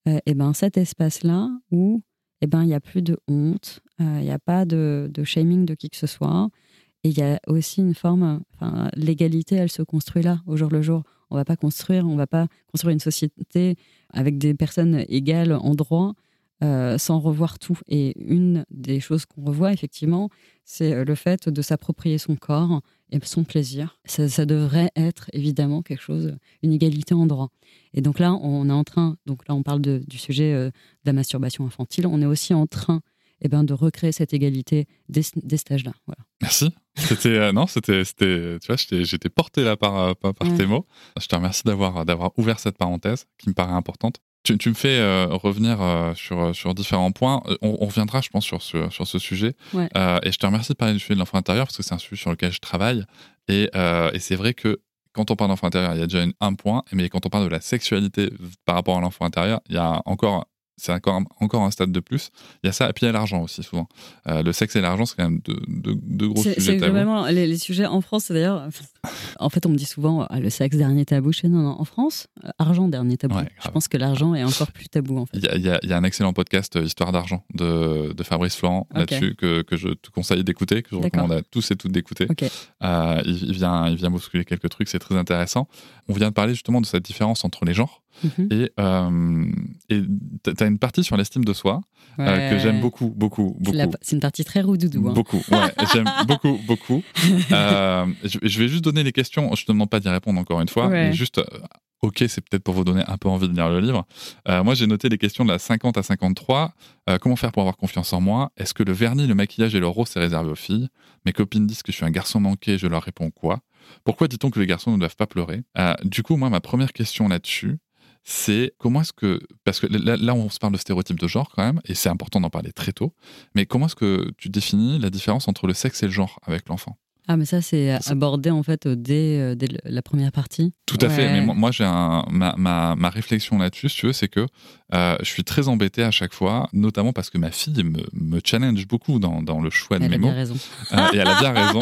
et euh, eh ben, cet espace-là où eh ben, il n'y a plus de honte, euh, il n'y a pas de, de, shaming de qui que ce soit. Et il y a aussi une forme, enfin, l'égalité, elle se construit là, au jour le jour. On va pas construire, on va pas construire une société avec des personnes égales en droit euh, sans revoir tout. Et une des choses qu'on revoit, effectivement, c'est euh, le fait de s'approprier son corps et son plaisir. Ça, devrait être évidemment quelque chose, une égalité en droit. Et donc là, on est en train, donc là, on parle du sujet euh, de la masturbation infantile, on est aussi en train eh ben, de recréer cette égalité cet âge-là. Voilà. Merci. C'était non, c'était tu vois, j'étais porté là par par, tes mots. Je te remercie d'avoir d'avoir ouvert cette parenthèse qui me paraît importante. Tu, me fais euh, revenir euh, sur, euh, sur différents points. On, reviendra, je pense, sur ce, sur ce sujet. et je te remercie de parler du sujet de l'enfant intérieur parce que c'est un sujet sur lequel je travaille. Et, et c'est vrai que quand on parle d'enfant intérieur, il y a déjà un point, mais quand on parle de la sexualité par rapport à l'enfant intérieur, il y a encore c'est encore, encore un stade de plus. Il y a ça, et puis il y a l'argent aussi, souvent. Euh, le sexe et l'argent, c'est quand même deux, de, gros sujets. C'est globalement les, les, sujets en France, d'ailleurs. En fait, on me dit souvent ah, le sexe, dernier tabou chez nous. Non, en France, euh, argent, dernier tabou. Je pense que l'argent est encore plus tabou, en fait. Il y a, y a, un excellent podcast, euh, Histoire d'argent, de, de, Fabrice Florent, là-dessus, que, que, je te conseille d'écouter, que je recommande à tous et toutes d'écouter. il, vient, il vient bousculer quelques trucs, c'est très intéressant. On vient de parler justement de cette différence entre les genres. Mhm. Et euh, tu as une partie sur l'estime de soi euh, que j'aime beaucoup, beaucoup, beaucoup. C'est une partie très roudoudou. Hein. Beaucoup, ouais, j'aime beaucoup, beaucoup. Euh, je, vais juste donner les questions. Je ne te demande pas d'y répondre encore une fois, mais juste, euh, ok, c'est peut-être pour vous donner un peu envie de lire le livre. moi, j'ai noté les questions de la 50 à 53. comment faire pour avoir confiance en moi? Est-ce que le vernis, le maquillage et le rose, c'est réservé aux filles? Mes copines disent que je suis un garçon manqué, je leur réponds quoi? Pourquoi dit-on que les garçons ne doivent pas pleurer? Du coup, moi, ma première question là-dessus, c'est comment est-ce que, parce que là, on se parle de stéréotypes de genre quand même, et c'est important d'en parler très tôt, mais comment est-ce que tu définis la différence entre le sexe et le genre avec l'enfant? Ah, mais ça, c'est abordé en fait dès, euh, dès la première partie. Tout à fait. Mais moi, j'ai un, ma, ma, ma, réflexion là-dessus, si tu veux, c'est que euh, je suis très embêté à chaque fois, notamment parce que ma fille me, me challenge beaucoup dans, dans, le choix de elle mes a mots. Bien raison. Euh, et elle a bien raison.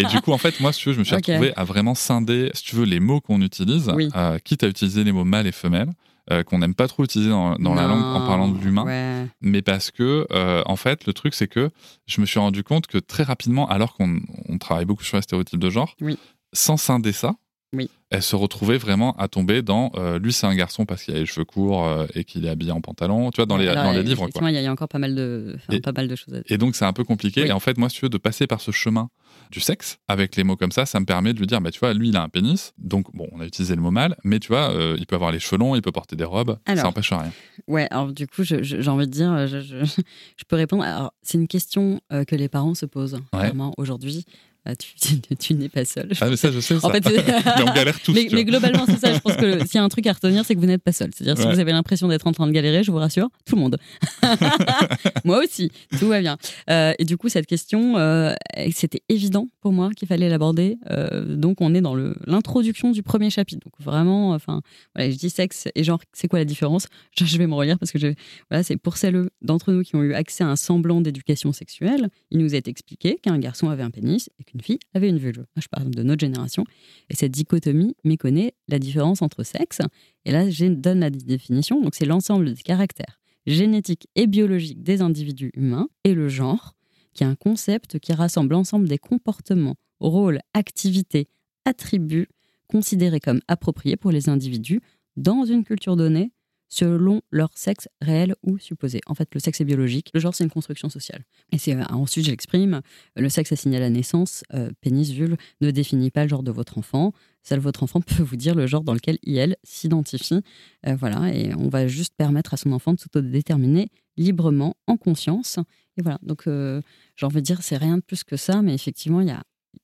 Et du coup, en fait, moi, si tu veux, je me suis Ok. retrouvé à vraiment scinder, si tu veux, les mots qu'on utilise, Oui. euh, quitte à utiliser les mots mâle et femelle. Euh, qu'on n'aime pas trop utiliser dans, dans la langue en parlant de l'humain, Ouais. mais parce que, euh, en fait, le truc, c'est que je me suis rendu compte que très rapidement, alors qu'on on travaille beaucoup sur les stéréotypes de genre, Oui. sans scinder ça, Oui. Elle se retrouvait vraiment à tomber dans euh, lui, c'est un garçon parce qu'il a les cheveux courts euh, et qu'il est habillé en pantalon, tu vois, dans les, Alors, dans les livres. Il y, a- il y a encore pas mal de, enfin, Et- pas mal de choses à dire. Et donc, c'est un peu compliqué. Oui. Et en fait, moi, si tu veux, de passer par ce chemin du sexe avec les mots comme ça, ça me permet de lui dire, bah, tu vois, lui, il a un pénis. Donc, bon, on a utilisé le mot mâle, mais tu vois, euh, il peut avoir les cheveux longs, il peut porter des robes. Alors. Ça n'empêche rien. Ouais, alors du coup, j'ai envie de dire, je, je- je peux répondre. Alors, c'est une question euh, que les parents se posent vraiment aujourd'hui. Euh, tu tu- tu n'es pas seul. Ah, mais ça, je sais. Ça. En fait, mais on galère tous. mais, mais globalement, c'est ça. Je pense que s'il y a un truc à retenir, c'est que vous n'êtes pas seul. C'est-à-dire, si vous avez l'impression d'être en train de galérer, je vous rassure, tout le monde. moi aussi, tout va bien. Euh, et du coup, cette question, euh, c'était évident pour moi qu'il fallait l'aborder. Euh, donc, on est dans l'introduction du premier chapitre. Donc, vraiment, enfin, voilà, je dis sexe et genre, c'est quoi la différence? Je, je vais me relire parce que je, voilà, c'est pour celles d'entre nous qui ont eu accès à un semblant d'éducation sexuelle. Il nous est expliqué qu'un garçon avait un pénis et qu'une fille avait une vulve. Je parle de notre génération. Et cette dichotomie méconnaît la différence entre sexe. Et là, je donne la définition. Donc, c'est l'ensemble des caractères génétiques et biologiques des individus humains et le genre, qui est un concept qui rassemble l'ensemble des comportements, rôles, activités, attributs considérés comme appropriés pour les individus dans une culture donnée selon leur sexe réel ou supposé. En fait, le sexe est biologique, le genre c'est une construction sociale. Et c'est euh, ensuite, je l'exprime, le sexe assigné à la naissance, euh, pénis, vulve, ne définit pas le genre de votre enfant. Seul votre enfant peut vous dire le genre dans lequel il, s'identifie. Euh, voilà, et on va juste permettre à son enfant de s'autodéterminer librement, en conscience. Et voilà, donc euh, j'ai envie de dire, c'est rien de plus que ça, mais effectivement, il y a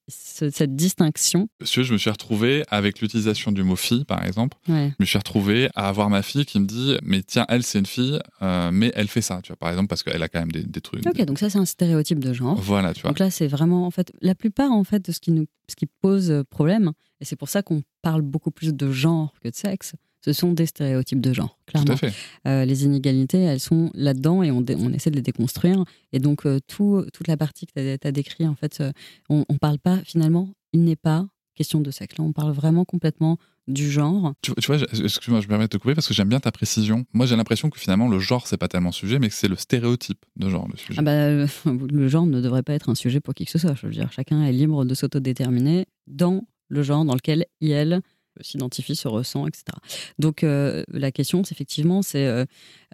ce- cette distinction. Veux, je me suis retrouvé avec l'utilisation du mot fille, par exemple. Ouais. Je me suis retrouvé à avoir ma fille qui me dit, mais tiens, elle, c'est une fille, euh, mais elle fait ça, tu vois, par exemple, parce qu'elle a quand même des, des trucs. Ok, donc ça, c'est un stéréotype de genre. Voilà, tu vois. Donc là, c'est vraiment, en fait, la plupart, en fait, de ce qui nous, ce qui pose problème, et c'est pour ça qu'on parle beaucoup plus de genre que de sexe, ce sont des stéréotypes de genre, Tout clairement. à fait. Euh, les inégalités, elles sont là-dedans et on, essaie de les déconstruire. Et donc, euh, tout, toute la partie que tu as, décrit, en fait, euh, on ne parle pas, finalement, il n'est pas question de sexe. Là, on parle vraiment complètement du genre. Tu, tu vois, je- excuse-moi, je me permets de te couper parce que j'aime bien ta précision. Moi, j'ai l'impression que finalement, le genre, c'est pas tellement le sujet, mais que c'est le stéréotype de genre, le sujet. Ah bah, le genre ne devrait pas être un sujet pour qui que ce soit. Je veux dire, chacun est libre de s'autodéterminer dans le genre dans lequel il, elle, s'identifie, se ressent, etc. Donc euh, la question, c'est effectivement, c'est euh,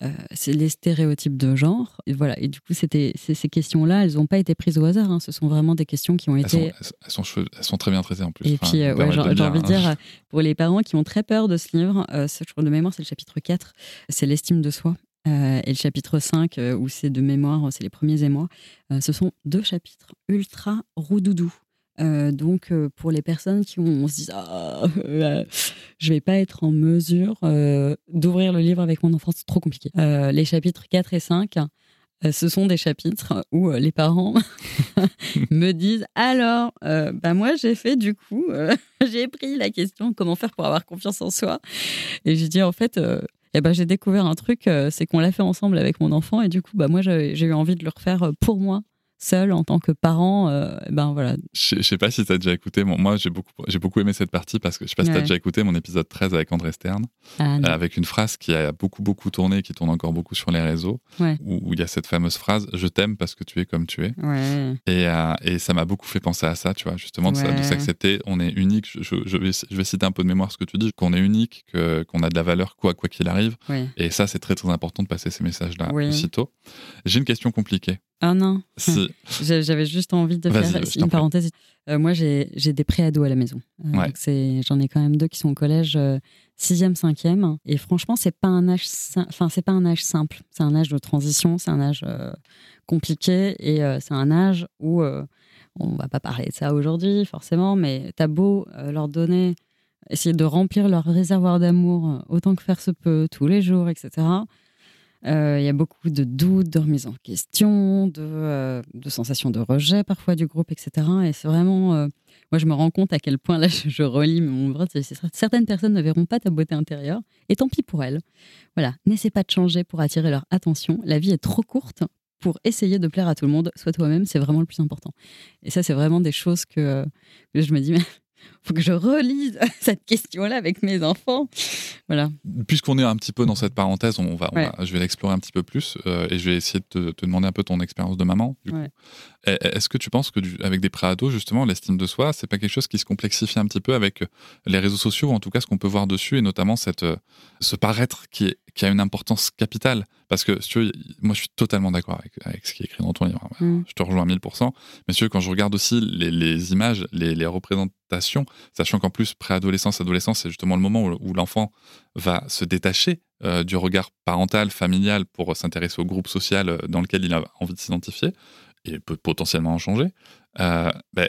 euh, les stéréotypes de genre. Et voilà. Et du coup, c'était ces questions-là, elles n'ont pas été prises au hasard. hein. Ce sont vraiment des questions qui ont elles, été. elles, elles sont elles sont très bien traitées en plus. Et Enfin, puis, euh, ouais, j'ai j'ai envie de dire, hein. euh, pour les parents qui ont très peur de ce livre, euh, ce- je crois de mémoire, c'est le chapitre 4, c'est l'estime de soi. Euh, et le chapitre 5, euh, où c'est de mémoire, c'est les premiers émois, euh, ce sont deux chapitres ultra roudoudou. Euh, donc, euh, pour les personnes qui ont, on se dit, ah, euh, je vais pas être en mesure euh, d'ouvrir le livre avec mon enfant, c'est trop compliqué. Les chapitres 4 et 5, euh, ce sont des chapitres où les parents me disent alors, bah moi j'ai fait du coup, j'ai pris la question comment faire pour avoir confiance en soi? Et j'ai dit en fait, eh ben, j'ai découvert un truc, c'est qu'on l'a fait ensemble avec mon enfant et du coup, bah moi j'ai eu envie de le refaire pour moi seul en tant que parent. euh, ben voilà. Je je sais pas si tu as déjà écouté. moi, j'ai beaucoup, j'ai beaucoup aimé cette partie parce que je sais pas si tu as déjà écouté mon épisode 13 avec André Stern, Ah, euh, avec une phrase qui a beaucoup, beaucoup tourné, qui tourne encore beaucoup sur les réseaux, Ouais. où il y a cette fameuse phrase Je t'aime parce que tu es comme tu es. Ouais. Et, euh, et ça m'a beaucoup fait penser à ça, tu vois, justement, de s'accepter. On est unique. Je, je- vais, je vais citer un peu de mémoire ce que tu dis, qu'on est unique, que- qu'on a de la valeur, quoi quoi qu'il arrive. Et ça, c'est très, très important de passer ces messages-là aussitôt. J'ai une question compliquée. Ah non. Si, J'avais juste envie de faire une parenthèse. Euh, moi, j'ai des préados à la maison. Euh, Ouais. J'en ai quand même deux qui sont au collège 6e, 5e. Et franchement, c'est pas un âge, sim- enfin, c'est pas un âge simple. C'est un âge de transition, c'est un âge euh, compliqué. Et euh, c'est un âge où euh, on va pas parler de ça aujourd'hui, forcément, mais t'as beau euh, leur donner, essayer de remplir leur réservoir d'amour euh, autant que faire se peut, tous les jours, etc. Euh, il y a beaucoup de doutes, de remise en question, de, euh, sensations de rejet parfois du groupe, etc. Et c'est vraiment. euh, moi, je me rends compte à quel point là, je, relis mon c'est- Certaines personnes ne verront pas ta beauté intérieure, et tant pis pour elles. Voilà, n'essaie pas de changer pour attirer leur attention. La vie est trop courte pour essayer de plaire à tout le monde. Sois toi-même, c'est vraiment le plus important. Et ça, c'est vraiment des choses que, que je me dis, mais faut que je relise cette question-là avec mes enfants. Voilà. Puisqu'on est un petit peu dans cette parenthèse, on va, on Ouais. va- je vais l'explorer un petit peu plus euh, et je vais essayer de te, te demander un peu ton expérience de maman. Ouais. Est-ce que tu penses que du- avec des préados, justement, l'estime de soi, c'est pas quelque chose qui se complexifie un petit peu avec les réseaux sociaux, ou en tout cas ce qu'on peut voir dessus, et notamment cette, euh, ce paraître qui, est- qui a une importance capitale Parce que, si tu veux, moi je suis totalement d'accord avec, avec ce qui est écrit dans ton livre. Mm. Je te rejoins à 1000%. Mais si tu veux, quand je regarde aussi les, les images, les, les représentations, sachant qu'en plus, préadolescence, adolescence, c'est justement le moment où, où l'enfant va se détacher euh, du regard parental, familial, pour s'intéresser au groupe social euh, dans lequel il a envie de s'identifier et peut potentiellement en changer. Euh, ben,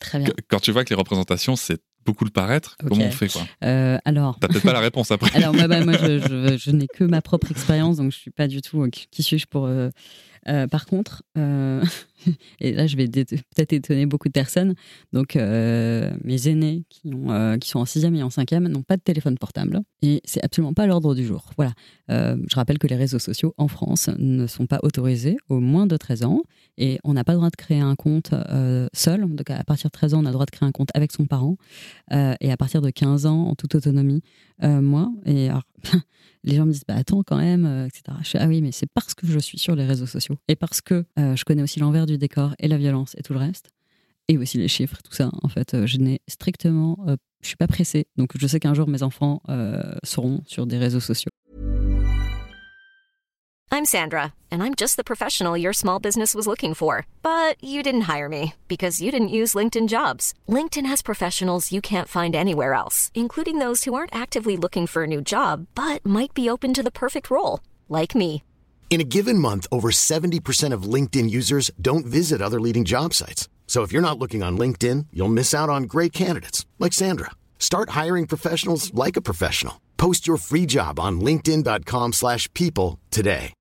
Très bien. qu- quand tu vois que les représentations, c'est beaucoup le paraître, comment on fait quoi Euh, alors, T'as peut-être pas la réponse après. Alors, bah, bah, moi, je, je- je n'ai que ma propre expérience, donc je suis pas du tout. euh, qui, suis-je pour. euh, par contre, et là, je vais peut-être étonner beaucoup de personnes. Donc, euh, mes aînés qui, euh, sont en sixième et en cinquième n'ont pas de téléphone portable. Et c'est absolument pas l'ordre du jour. Voilà. Euh, je rappelle que les réseaux sociaux en France ne sont pas autorisés au moins de 13 ans. Et on n'a pas le droit de créer un compte seul. Donc, à partir de 13 ans, on a le droit de créer un compte avec son parent. Et à partir de 15 ans, en toute autonomie, moi, et les gens me disent, bah attends quand même, etc. Je fais, ah oui, mais c'est parce que je suis sur les réseaux sociaux et parce que je connais aussi l'envers du décor et la violence et tout le reste, et aussi les chiffres, tout ça. En fait, euh, je n'ai strictement, euh, je suis pas pressée. Donc, je sais qu'un jour mes enfants euh, seront sur des réseaux sociaux. I'm Sandra, and I'm just the professional your small business was looking for. But you didn't hire me because you didn't use LinkedIn jobs. LinkedIn has professionals you can't find anywhere else, including those who aren't actively looking for a new job but might be open to the perfect role, like me. In a given month, over 70% of LinkedIn users don't visit other leading job sites. So if you're not looking on LinkedIn, you'll miss out on great candidates like Sandra. Start hiring professionals like a professional. Post your free job on linkedin.com/people today.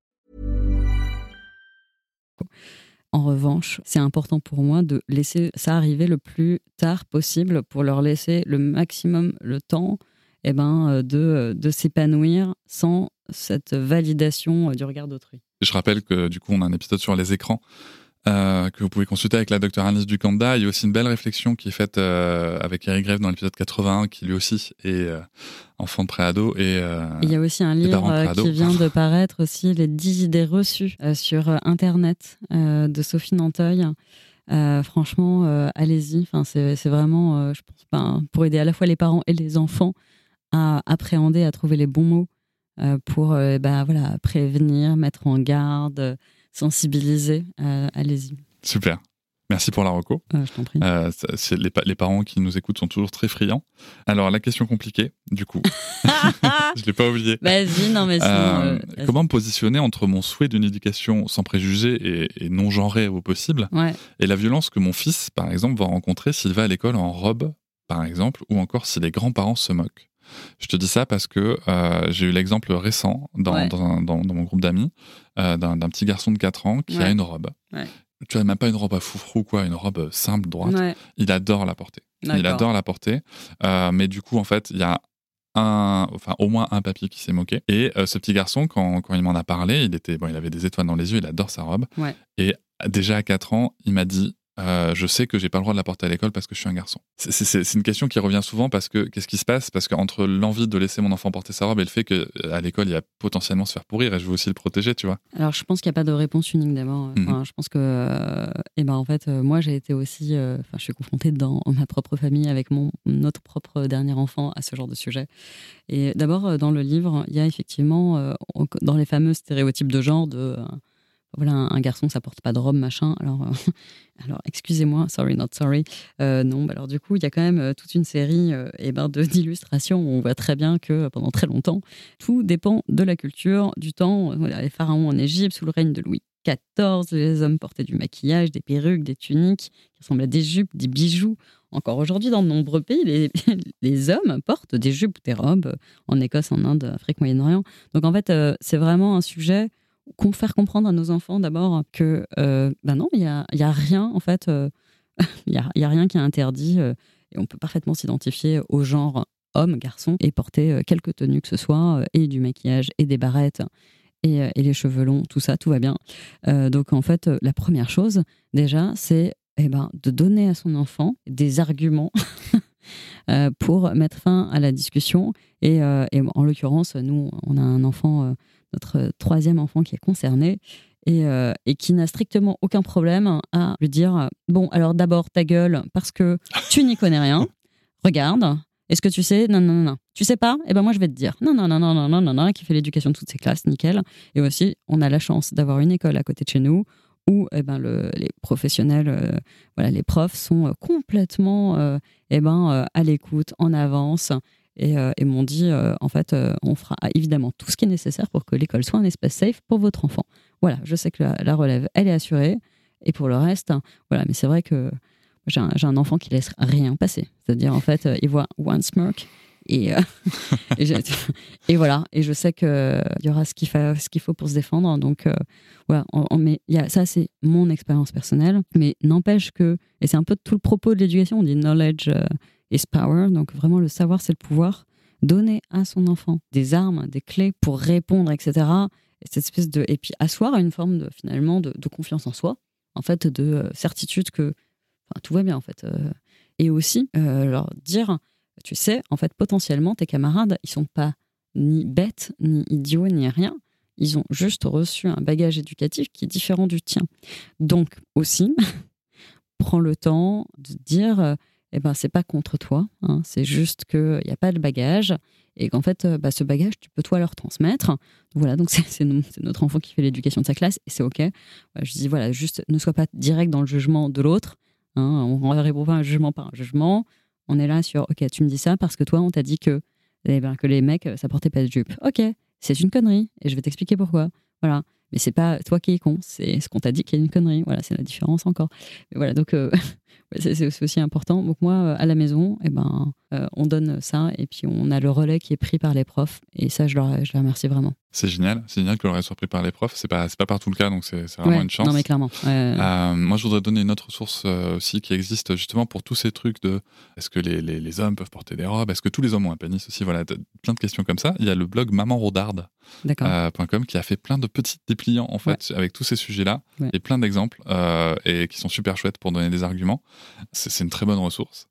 En revanche, c'est important pour moi de laisser ça arriver le plus tard possible pour leur laisser le maximum le temps eh ben, euh, de, de s'épanouir sans cette validation euh, du regard d'autrui. Je rappelle que du coup, on a un épisode sur les écrans euh, que vous pouvez consulter avec la docteure Alice Ducanda. Il y a aussi une belle réflexion qui est faite euh, avec Eric Grève dans l'épisode 81, qui lui aussi est euh, enfant de préado. Et, euh, Il y a aussi un livre euh, qui vient de paraître aussi, Les 10 idées reçues euh, sur euh, Internet euh, de Sophie Nanteuil. Euh, franchement, euh, allez-y. Enfin, c'est c'est vraiment, euh, je pense, ben, pour aider à la fois les parents et les enfants à appréhender, à trouver les bons mots euh, pour euh, bah, voilà, prévenir, mettre en garde, euh, sensibiliser. Euh, allez-y. super. Merci pour la reco. Euh, je t'en prie. Euh, les, pa- les parents qui nous écoutent sont toujours très friands. Alors, la question compliquée, du coup, je l'ai pas oublié. Vas-y, non, mais sinon. Euh, euh, comment me positionner entre mon souhait d'une éducation sans préjugés et, et non genrée au possible Ouais, et la violence que mon fils, par exemple, va rencontrer s'il va à l'école en robe, par exemple, ou encore si les grands-parents se moquent? Je te dis ça parce que euh, j'ai eu l'exemple récent dans, Ouais. dans, un- dans- dans mon groupe d'amis euh, d'un petit garçon de 4 ans qui a une robe. Ouais. Tu vois, même pas une robe à foufrou, quoi, une robe simple, droite. Il adore la porter. Il adore la porter. Euh, mais du coup, en fait, il y a un, enfin, au moins un papy qui s'est moqué. Et euh, ce petit garçon, quand, quand il m'en a parlé, il, était, bon, il avait des étoiles dans les yeux, il adore sa robe. Ouais. Et déjà à 4 ans, il m'a dit euh, Je sais que j'ai pas le droit de la porter à l'école parce que je suis un garçon. C'est- une question qui revient souvent parce que qu'est-ce qui se passe? Parce qu'entre l'envie de laisser mon enfant porter sa robe et le fait qu'à l'école, il va potentiellement se faire pourrir et je veux aussi le protéger, tu vois. Alors, je pense qu'il n'y a pas de réponse unique d'abord. Mhm. Je pense que, euh, eh ben, en fait, euh, moi, j'ai été aussi, euh, enfin, je suis confrontée dans ma propre famille avec mon notre propre dernier enfant à ce genre de sujet. Et d'abord, euh, dans le livre, il y a effectivement, euh, dans les fameux stéréotypes de genre, de euh, voilà, un, garçon, ça porte pas de robe, machin. Alors, euh, excusez-moi, sorry, not sorry. Euh, non, bah alors du coup, il y a quand même euh, toute une série d'illustrations où on voit très bien que pendant très longtemps, tout dépend de la culture, du temps. Les pharaons en Égypte sous le règne de Louis 14, les hommes portaient du maquillage, des perruques, des tuniques qui ressemblaient à des jupes, des bijoux. Encore aujourd'hui, dans de nombreux pays, les, hommes portent des jupes des robes en Écosse, en Inde, Afrique, Moyen-Orient. Donc en fait, c'est vraiment un sujet faire comprendre à nos enfants d'abord que euh, ben non, il n'y a, a, rien en fait, euh, il n'y a, a, rien qui est interdit et on peut parfaitement s'identifier au genre homme, garçon et porter quelque tenue que ce soit et du maquillage et des barrettes et, les cheveux longs, tout ça, tout va bien. donc en fait, la première chose déjà, c'est eh ben, de donner à son enfant des arguments euh, pour mettre fin à la discussion. Et, euh, en l'occurrence, nous, on a un enfant, euh, notre troisième enfant qui est concerné. Et, et qui n'a strictement aucun problème à lui dire Bon, alors d'abord ta gueule parce que tu n'y connais rien. Regarde, est-ce que tu sais Non, non, non, non. Tu sais pas? Eh ben moi je vais te dire. Non, non, non, non, non, non, non, non, qui fait l'éducation de toutes ses classes, nickel. Et aussi, on a la chance d'avoir une école à côté de chez nous où eh ben, le, les professionnels, euh, voilà, les profs sont euh, complètement euh, eh ben, à l'écoute, en avance, et, et m'ont dit, en fait, on fera évidemment tout ce qui est nécessaire pour que l'école soit un espace safe pour votre enfant. Voilà, je sais que la, relève, elle est assurée, et pour le reste, voilà, mais c'est vrai que j'ai un, enfant qui laisse rien passer. C'est-à-dire, en fait, il voit one smirk, et, euh, et, voilà. Et je sais qu'il y aura ce qu'il faut pour se défendre. Donc, euh, voilà. a, ça, c'est mon expérience personnelle. Mais n'empêche que, et c'est un peu tout le propos de l'éducation, on dit knowledge euh, is power. Donc, vraiment, le savoir, c'est le pouvoir. Donner à son enfant des armes, des clés pour répondre, etc. Et, cette espèce de, et puis asseoir une forme de, finalement de, confiance en soi, en fait, de certitude que tout va bien, en fait. et aussi leur dire tu sais, en fait, potentiellement, tes camarades, ils sont pas ni bêtes, ni idiots, ni rien. Ils ont juste reçu un bagage éducatif qui est différent du tien. Donc, aussi, prends le temps de dire, euh, eh ben, c'est pas contre toi, hein. c'est juste qu'il n'y a pas de bagage et qu'en fait, euh, bah, ce bagage, tu peux toi leur transmettre. Voilà, donc c'est notre enfant qui fait l'éducation de sa classe et c'est OK. je dis, voilà, juste ne sois pas direct dans le jugement de l'autre. Hein. on ne répond pas un jugement par un jugement on est là sur OK, tu me dis ça parce que toi, on t'a dit que, eh ben, que les mecs, ça portait pas de jupe. OK, c'est une connerie et je vais t'expliquer pourquoi. Voilà. Mais c'est pas toi qui es con, c'est ce qu'on t'a dit qui est une connerie. Voilà, c'est la différence encore. voilà, donc euh, c'est aussi important. Donc moi, euh, à la maison, eh ben, euh, on donne ça et puis on a le relais qui est pris par les profs. Et ça, je leur, je les remercie vraiment. C'est génial, c'est génial que le relais soit pris par les profs. C'est pas, pas partout le cas, donc c'est vraiment une chance. Non, mais clairement. Euh, moi, je voudrais donner une autre source aussi qui existe justement pour tous ces trucs de est-ce que les, les, les, hommes peuvent porter des robes? Est-ce que tous les hommes ont un pénis aussi? Voilà, plein de questions comme ça. Il y a le blog mamanrodarde.com qui a fait plein de petits dépliants en fait avec tous ces sujets-là et plein d'exemples et qui sont super chouettes pour donner des arguments. C'est une très bonne ressource.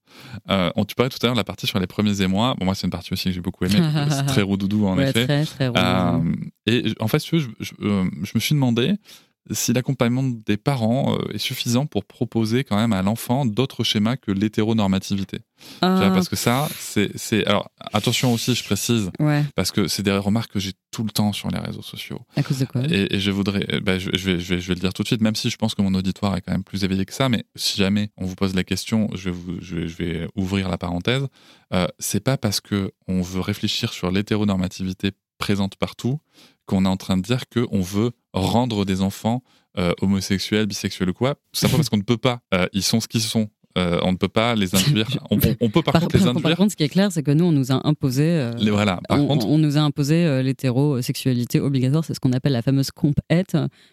Euh, on, tu parlais tout à l'heure de la partie sur les premiers émois. Bon, moi, c'est une partie aussi que j'ai beaucoup aimée. c'est très roudoudou, en effet. Très, très euh, et en fait, je, je, euh, je, me suis demandé si l'accompagnement des parents euh, est suffisant pour proposer quand même à l'enfant d'autres schémas que l'hétéronormativité. Ah. Parce que ça, c'est. Alors, attention aussi, je précise, parce que c'est des remarques que j'ai tout le temps sur les réseaux sociaux. À cause de quoi? Et, je voudrais. Euh, bah, je, vais, je, vais, je vais le dire tout de suite, même si je pense que mon auditoire est quand même plus éveillé que ça, mais si jamais on vous pose la question, je vais, vous, je vais, ouvrir la parenthèse. Euh, c'est pas parce que on veut réfléchir sur l'hétéronormativité présente partout qu'on est en train de dire qu'on veut rendre des enfants euh, homosexuels, bisexuels ou quoi, tout simplement parce qu'on ne peut pas. Euh, ils sont ce qu'ils sont. Euh, on ne peut pas les induire. On, peut par, contre les induire. Par contre, ce qui est clair, c'est que nous, on nous a imposé. les, voilà. Par on, contre, on nous a imposé l'hétérosexualité obligatoire. C'est ce qu'on appelle la fameuse comp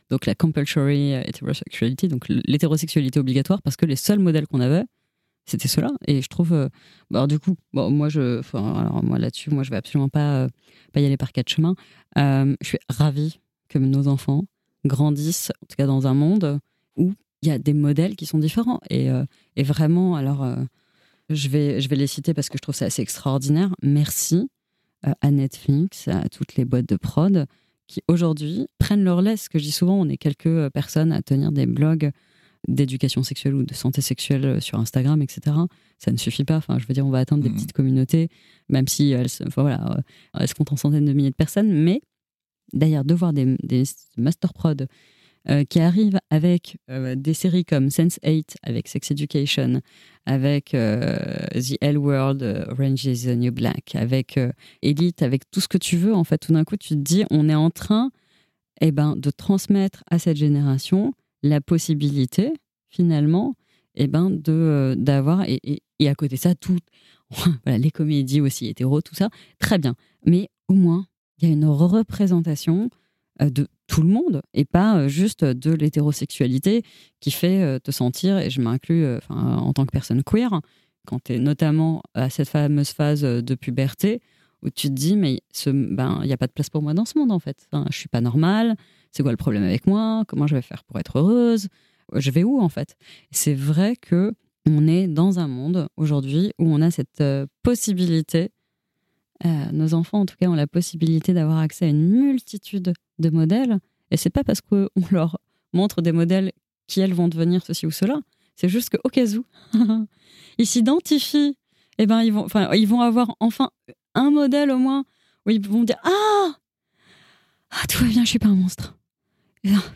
donc la compulsory heterosexuality, donc l'hétérosexualité obligatoire, parce que les seuls modèles qu'on avait, c'était cela. Et je trouve, euh, bah, du coup, bon, moi, je, alors moi là-dessus, moi, je vais absolument pas, euh, pas y aller par quatre chemins. Euh, je suis ravie que nos enfants grandissent, en tout cas dans un monde où il y a des modèles qui sont différents. Et, et vraiment, alors, je, vais, je vais les citer parce que je trouve ça assez extraordinaire. Merci à Netflix, à toutes les boîtes de prod qui aujourd'hui prennent leur laisse. Ce que je dis souvent, on est quelques personnes à tenir des blogs d'éducation sexuelle ou de santé sexuelle euh, sur Instagram, etc. Ça ne suffit pas. Enfin, je veux dire, on va atteindre des mmh. petites communautés, même si elles, enfin, voilà, euh, elles se comptent en centaines de milliers de personnes. Mais d'ailleurs, de voir des, master prod euh, qui arrivent avec des séries comme Sense8, avec Sex Education, avec The L World, Orange is the New Black, avec Elite, avec tout ce que tu veux, en fait, tout d'un coup, tu te dis, on est en train eh ben, de transmettre à cette génération la possibilité, finalement, eh ben, de euh, d'avoir et, à côté de ça, tout, les comédies aussi hétéro, tout ça, très bien. Mais au moins, il y a une représentation euh, de tout le monde et pas euh, juste de l'hétérosexualité qui fait te sentir, et je m'inclus en tant que personne queer, quand tu es notamment à cette fameuse phase de puberté où tu te dis, mais il ben, n'y a pas de place pour moi dans ce monde en fait. Enfin, je suis pas normale, c'est quoi le problème avec moi Comment je vais faire pour être heureuse Je vais où en fait? C'est vrai que on est dans un monde aujourd'hui où on a cette euh, possibilité, euh, nos enfants en tout cas ont la possibilité d'avoir accès à une multitude de modèles. Et c'est pas parce qu'on leur montre des modèles qui elles vont devenir ceci ou cela. C'est juste qu'au cas où ils s'identifient, eh ben ils vont, ils vont avoir enfin un modèle au moins où ils vont dire ah, ah tout va bien, je suis pas un monstre.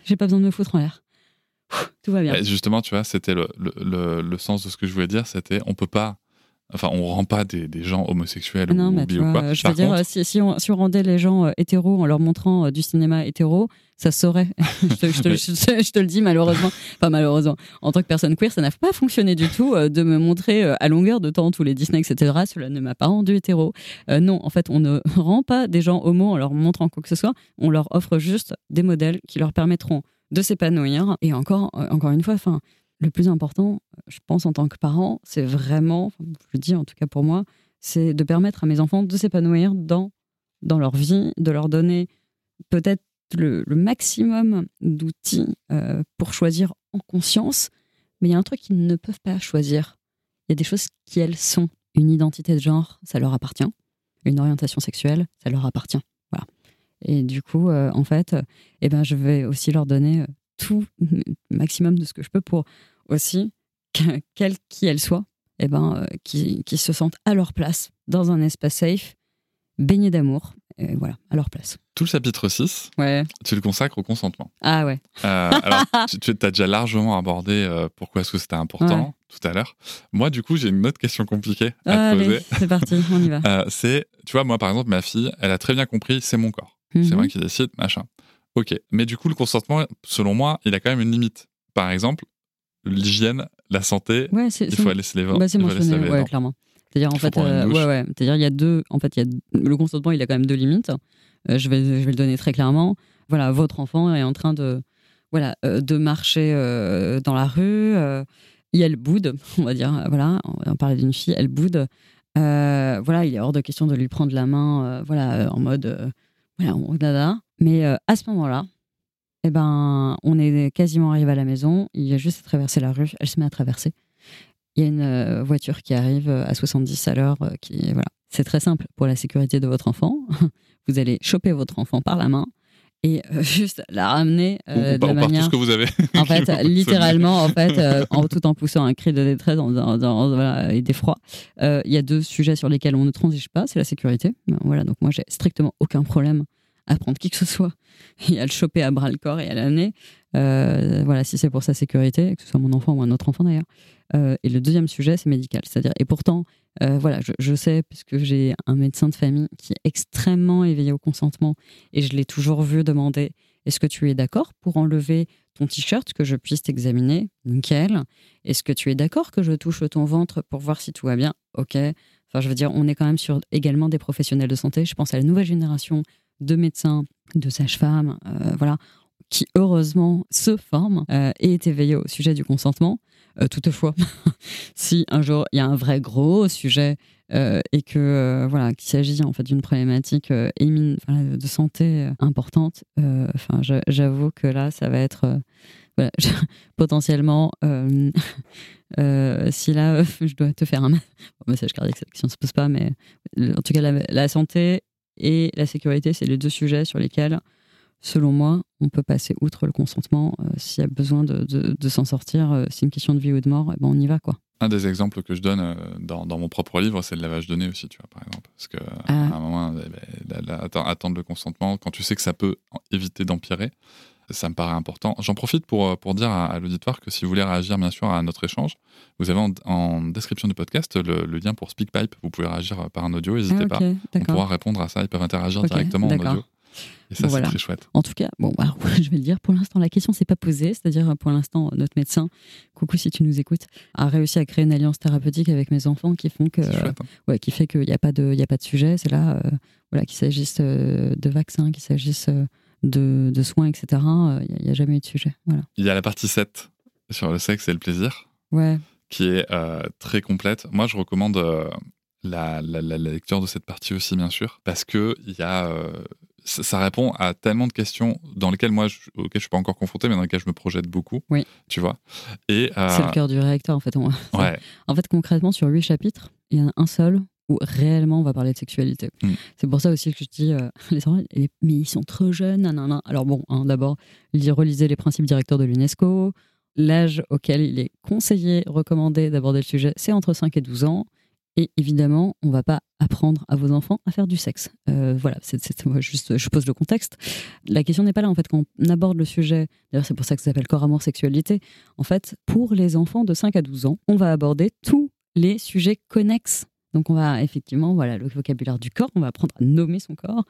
J'ai pas besoin de me foutre en l'air. Tout va bien. justement, tu vois, c'était le, le, le, sens de ce que je voulais dire, c'était on peut pas Enfin, on rend pas des, des gens homosexuels non, ou, mais ou quoi. Je veux dire, si, si, on, si, on, rendait les gens euh, hétéros en leur montrant euh, du cinéma hétéro, ça saurait. je, te, je, te, je, te, le dis malheureusement. Pas malheureusement. En tant que personne queer, ça n'a pas fonctionné du tout euh, de me montrer à longueur de temps tous les Disney, etc. Cela ne m'a pas rendu hétéro. non, en fait, on ne rend pas des gens homo en leur montrant quoi que ce soit. On leur offre juste des modèles qui leur permettront de s'épanouir. Et encore, encore une fois, enfin le plus important, je pense, en tant que parent, c'est vraiment, je le dis en tout cas pour moi, c'est de permettre à mes enfants de s'épanouir dans, dans leur vie, de leur donner peut-être le, maximum d'outils euh, pour choisir en conscience. Mais il y a un truc qu'ils ne peuvent pas choisir. Il y a des choses qui, elles, sont. Une identité de genre, ça leur appartient. Une orientation sexuelle, ça leur appartient. Voilà. Et du coup, euh, en fait, eh ben, je vais aussi leur donner euh, tout maximum de ce que je peux pour aussi, quelle qui elle soit, eh ben, euh, qui, qui, se sentent à leur place dans un espace safe, baigné d'amour, et voilà, à leur place. Tout le chapitre 6, ouais. tu le consacres au consentement. Ah ouais. Euh, alors, tu, tu as déjà largement abordé euh, pourquoi est-ce que c'était important tout à l'heure. Moi, du coup, j'ai une autre question compliquée à te poser. C'est parti, on y va. c'est, tu vois, moi, par exemple, ma fille, elle a très bien compris, c'est mon corps. C'est mhm. moi qui décide, machin. Ok, mais du coup, le consentement, selon moi, il a quand même une limite. Par exemple, l'hygiène, la santé, il faut laisser les bah, c'est mentionné, ouais, clairement. C'est-à-dire, en fait, euh, ouais, ouais. C'est-à-dire, il y a deux, en fait, il y a, le consentement, il a quand même deux limites. Euh, je, vais, je vais le donner très clairement. Voilà, votre enfant est en train de, voilà, euh, de marcher dans la rue. et elle boude, on va dire. Voilà, on parler d'une fille, elle boude. voilà, il est hors de question de lui prendre la main, voilà, en mode, voilà, on dada. Mais à ce moment-là, eh ben, on est quasiment arrivé à la maison. Il y a juste à traverser la rue. Elle se met à traverser. Il y a une euh, voiture qui arrive euh, à 70 à l'heure. Euh, qui voilà. C'est très simple pour la sécurité de votre enfant. Vous allez choper votre enfant par la main et juste la ramener de la manière. ce que vous avez. En fait, littéralement, en fait, en, tout en poussant un cri de détresse et d'effroi. Il y a deux sujets sur lesquels on ne transige pas, c'est la sécurité. Voilà, donc moi j'ai strictement aucun problème à prendre qui que ce soit et à le choper à bras le corps et à l'amener. Euh, voilà, si c'est pour sa sécurité, que ce soit mon enfant ou un autre enfant d'ailleurs. Euh, et le deuxième sujet, c'est médical. C'est-à-dire, et pourtant, euh, voilà, je, je, sais, puisque j'ai un médecin de famille qui est extrêmement éveillé au consentement, et je l'ai toujours vu demander est-ce que tu es d'accord pour enlever ton t-shirt, que je puisse t'examiner? Nickel. Est-ce que tu es d'accord que je touche ton ventre pour voir si tout va bien? Ok. Enfin, je veux dire, on est quand même sur également des professionnels de santé. Je pense à la nouvelle génération de médecins, de sages-femmes, euh, voilà, qui heureusement se forment euh, et est éveillé au sujet du consentement. Euh, toutefois, si un jour il y a un vrai gros sujet et que voilà qu'il s'agit en fait d'une problématique de santé importante, enfin j'avoue que là ça va être potentiellement si là je dois te faire un message cardiaque, question ne se pose pas, mais en tout cas la santé et la sécurité, c'est les deux sujets sur lesquels, selon moi, on peut passer outre le consentement. Euh, s'il y a besoin de, de, s'en sortir, euh, c'est une question de vie ou de mort, eh ben on y va. quoi. Un des exemples que je donne euh, dans, dans, mon propre livre, c'est le lavage de nez aussi, tu vois, par exemple. Parce qu'à ah. un moment, eh ben, attendre le consentement, quand tu sais que ça peut éviter d'empirer, ça me paraît important. J'en profite pour, pour dire à, l'auditoire que si vous voulez réagir, bien sûr, à notre échange, vous avez en, description du podcast le, lien pour SpeakPipe. Vous pouvez réagir par un audio, n'hésitez ah, pas. On pourra répondre à ça, ils peuvent interagir directement en audio. Et ça, Bon, c'est voilà. très chouette. En tout cas, bon, bah, je vais le dire, pour l'instant, la question s'est pas posée. C'est-à-dire, pour l'instant, notre médecin, coucou si tu nous écoutes, a réussi à créer une alliance thérapeutique avec mes enfants qui font que, chouette. hein. ouais, qui fait qu'il n'y a pas de, il y a pas de sujet. C'est là, euh, voilà, qu'il s'agisse euh, de vaccins, qu'il s'agisse euh, de, de soins, etc. Il n'y a, jamais eu de sujet. Voilà. Il y a la partie 7 sur le sexe et le plaisir. Ouais. qui est euh, très complète. Moi, je recommande euh, la, la- la- la lecture de cette partie aussi, bien sûr, parce que y a, euh, ça, ça répond à tellement de questions dans lesquelles moi, je, auxquelles je suis pas encore confronté, mais dans lesquelles je me projette beaucoup. Oui. Tu vois. Et euh, C'est le cœur du réacteur, en fait. On- ouais, En fait, concrètement, sur huit chapitres, il y en a un seul où réellement on va parler de sexualité. Mm. C'est pour ça aussi que je dis, euh, les enfants, mais ils sont trop jeunes, nanana. Alors bon, hein, d'abord, lis- relisez les principes directeurs de l'UNESCO. L'âge auquel il est conseillé, recommandé d'aborder le sujet, c'est entre 5 et 12 ans. Et évidemment, on va pas apprendre à vos enfants à faire du sexe. Euh, voilà, c'est c'est- moi, juste, je pose le contexte. La question n'est pas là, en fait, quand on aborde le sujet. D'ailleurs, c'est pour ça que ça s'appelle corps, amour, sexualité. En fait, pour les enfants de 5 à 12 ans, on va aborder tous les sujets connexes. Donc on va effectivement, voilà, le vocabulaire du corps, on va apprendre à nommer son corps,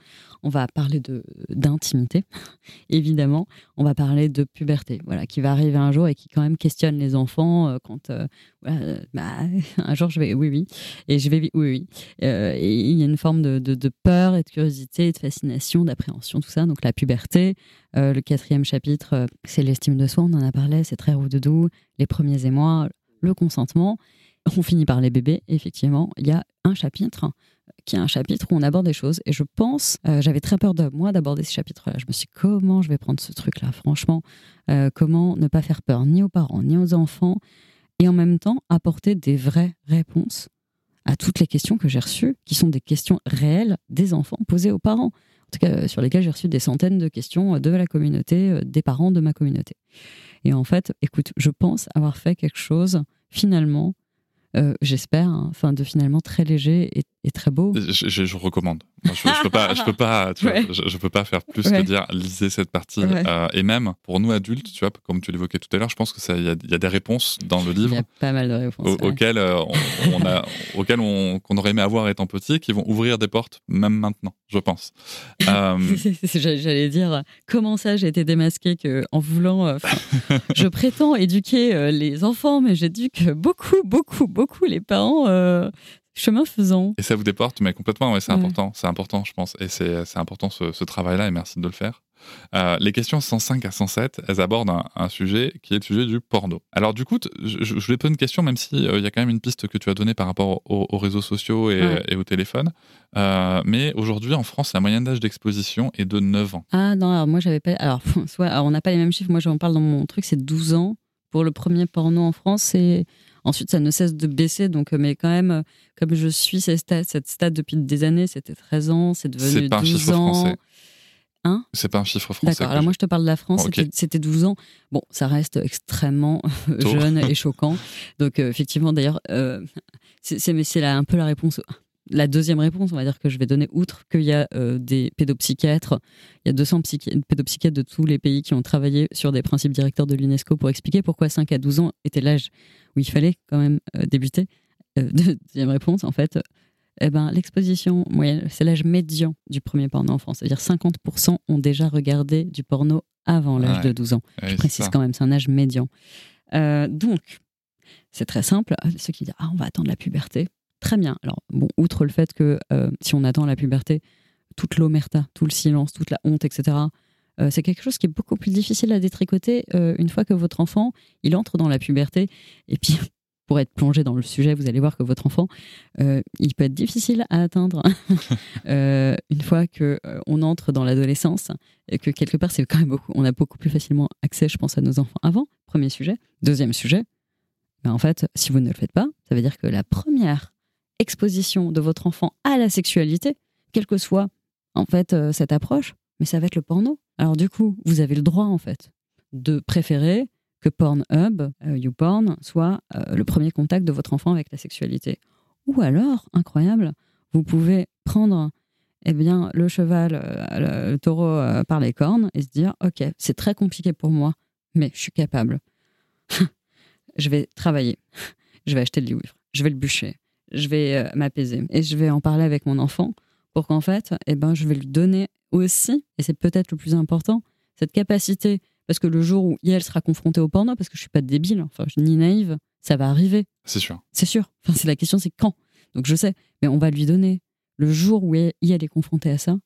on va parler de d'intimité, évidemment, on va parler de puberté, voilà, qui va arriver un jour et qui quand même questionne les enfants euh, quand, euh, voilà, bah, un jour je vais, oui, oui, et je vais, oui, oui, Euh, et il y a une forme de, de- de peur et de curiosité, et de fascination, d'appréhension, tout ça, donc la puberté. Le quatrième chapitre, c'est l'estime de soi, on en a parlé, c'est très doux, les premiers émois, le consentement. On finit par les bébés. Effectivement, il y a un chapitre qui est un chapitre où on aborde des choses. Et je pense, euh, j'avais très peur de moi d'aborder ce chapitre-là. Je me suis dit, comment je vais prendre ce truc-là? Franchement, euh, comment ne pas faire peur ni aux parents, ni aux enfants, et en même temps apporter des vraies réponses à toutes les questions que j'ai reçues, qui sont des questions réelles des enfants posées aux parents. En tout cas, euh, sur lesquelles j'ai reçu des centaines de questions euh, de la communauté, euh, des parents de ma communauté. Et en fait, écoute, je pense avoir fait quelque chose, finalement, euh, j'espère, hein, enfin, de finalement très léger et, et très beau. je, je- je recommande. Je, je peux pas, je peux pas, tu vois, Ouais. je, je peux pas faire plus Ouais. que dire lisez cette partie. Ouais. Euh, et même pour nous adultes, tu vois, comme tu l'évoquais tout à l'heure, je pense que ça, il y, a- il y a des réponses dans le Il livre y a pas mal de réponses. auxquelles euh, on, on a, auxquelles on, qu'on aurait aimé avoir étant petit, qui vont ouvrir des portes même maintenant, je pense. Euh, J'allais dire, comment ça j'ai été démasquée que, en voulant. je prétends éduquer les enfants, mais j'éduque beaucoup, beaucoup, beaucoup les parents chemin faisant. et ça vous déporte, mais complètement, ouais, c'est Ouais. important, c'est important, je pense. Et c'est, important ce, ce travail-là, et merci de le faire. Euh, les questions 105 à 107, elles abordent un, un sujet qui est le sujet du porno. Alors du coup, je, je voulais poser une question, même si euh, y a quand même une piste que tu as donnée par rapport aux, aux réseaux sociaux et, Ouais. et au téléphone. Euh, mais aujourd'hui, en France, la moyenne d'âge d'exposition est de 9 ans. Ah non, alors moi j'avais pas. Alors, soit, alors, on n'a pas les mêmes chiffres. Moi j'en parle dans mon truc, c'est 12 ans pour le premier porno en France. Et ensuite ça ne cesse de baisser. Donc, euh, mais quand même, euh, comme je suis cette stade, cette stade depuis des années, c'était 13 ans, c'est devenu pas un 12 chiffre ans. français. Hein? C'est pas un chiffre français. D'accord, alors j'ai. moi je te parle de la France, c'était- c'était 12 ans. Bon, ça reste extrêmement jeune et choquant. Donc euh, effectivement, d'ailleurs, euh, c'est un peu la réponse, la deuxième réponse, on va dire que je vais donner, outre qu'il y a euh, des pédopsychiatres, il y a 200 psychi- pédopsychiatres de tous les pays qui ont travaillé sur des principes directeurs de l'UNESCO pour expliquer pourquoi 5 à 12 ans était l'âge où il fallait quand même euh, débuter. Euh, deuxième réponse, en fait, eh ben, l'exposition moyenne, c'est l'âge médian du premier porno en France. C'est-à-dire 50% ont déjà regardé du porno avant l'âge Ouais. de 12 ans. Ouais, Je précise ça. quand même, c'est un âge médian. Donc, c'est très simple. Ceux qui disent Ah, on va attendre la puberté. Très bien. Alors, bon, outre le fait que euh, si on attend la puberté, toute l'omerta, tout le silence, toute la honte, etc., euh, c'est quelque chose qui est beaucoup plus difficile à détricoter euh, une fois que votre enfant, il entre dans la puberté. Et puis, pour être plongé dans le sujet, vous allez voir que votre enfant, il peut être difficile à atteindre une fois que on entre dans l'adolescence et que quelque part, c'est quand même beaucoup, on a beaucoup plus facilement accès, je pense, à nos enfants avant. Premier sujet. Deuxième sujet. Ben, en fait, si vous ne le faites pas, ça veut dire que la première exposition de votre enfant à la sexualité, quelle que soit en fait euh, cette approche, mais ça va être le porno. Alors du coup, vous avez le droit en fait de préférer que Pornhub, euh, YouPorn, soit euh, le premier contact de votre enfant avec la sexualité. Ou alors, incroyable, vous pouvez prendre eh bien, le cheval, euh, le, le taureau par les cornes et se dire, OK, c'est très compliqué pour moi, mais je suis capable. je vais travailler, je vais acheter le livre, je vais le bûcher, je vais euh, m'apaiser et je vais en parler avec mon enfant pour qu'en fait, eh ben, je vais lui donner aussi, et c'est peut-être le plus important, cette capacité. Parce que le jour où elle sera confrontée au porno, parce que je suis pas débile, enfin, je suis ni naïve, ça va arriver. C'est sûr. C'est sûr. Enfin, c'est la question, c'est quand. Donc je sais, mais on va lui donner le jour où elle est confrontée à ça,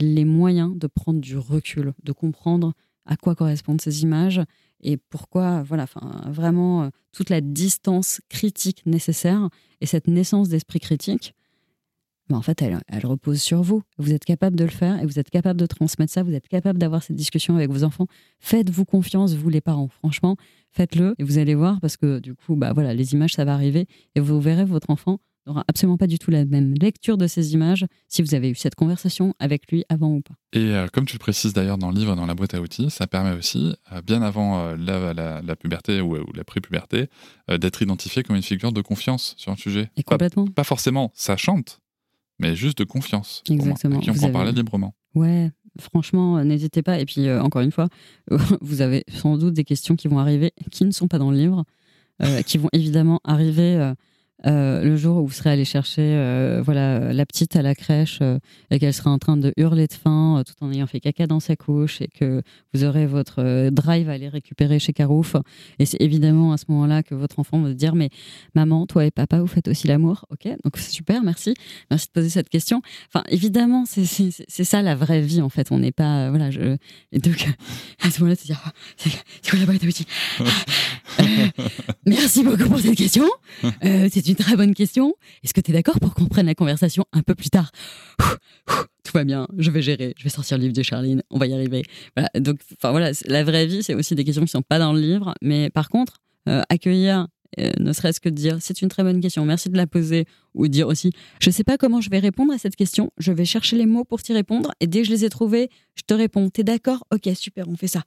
les moyens de prendre du recul, de comprendre à quoi correspondent ces images et pourquoi, voilà, enfin, vraiment euh, toute la distance critique nécessaire et cette naissance d'esprit critique, ben, en fait, elle, elle, repose sur vous. Vous êtes capable de le faire et vous êtes capable de transmettre ça. Vous êtes capable d'avoir cette discussion avec vos enfants. Faites-vous confiance, vous les parents. Franchement, faites-le et vous allez voir parce que du coup, bah voilà, les images, ça va arriver et vous verrez votre enfant n'aura absolument pas du tout la même lecture de ces images si vous avez eu cette conversation avec lui avant ou pas. Et euh, comme tu le précises d'ailleurs dans le livre, dans la boîte à outils, ça permet aussi, euh, bien avant euh, la, puberté ou, la pré-puberté, d'être identifié comme une figure de confiance sur un sujet. Et complètement. Pas, forcément ça chante, mais juste de confiance. Exactement. Qui on peut en parler librement. Ouais, franchement, n'hésitez pas. Et puis, encore une fois, vous avez sans doute des questions qui vont arriver qui ne sont pas dans le livre, qui vont évidemment arriver euh, le jour où vous serez allé chercher euh, voilà la petite à la crèche euh, et qu'elle sera en train de hurler de faim tout en ayant fait caca dans sa couche et que vous aurez votre drive à aller récupérer chez Carouf. Et c'est évidemment à ce moment-là que votre enfant va dire mais maman toi et papa vous faites aussi l'amour. Ok donc super merci. Merci de poser cette question. Enfin évidemment c'est ça la vraie vie en fait. On n'est pas voilà je et donc à ce moment-là dire ah, c'est quoi la boîte merci beaucoup pour cette question. C'est une très bonne question. Est-ce que tu es d'accord pour qu'on prenne la conversation un peu plus tard Tout va bien, je vais gérer, je vais sortir le livre de Charline, on va y arriver. Voilà, donc, enfin voilà, la vraie vie, c'est aussi des questions qui sont pas dans le livre, mais par contre, euh, accueillir euh, ne serait-ce que dire c'est une très bonne question, merci de la poser, ou dire aussi je ne sais pas comment je vais répondre à cette question, je vais chercher les mots pour t'y répondre, et dès que je les ai trouvés, je te réponds. T'es d'accord? Ok, super, on fait ça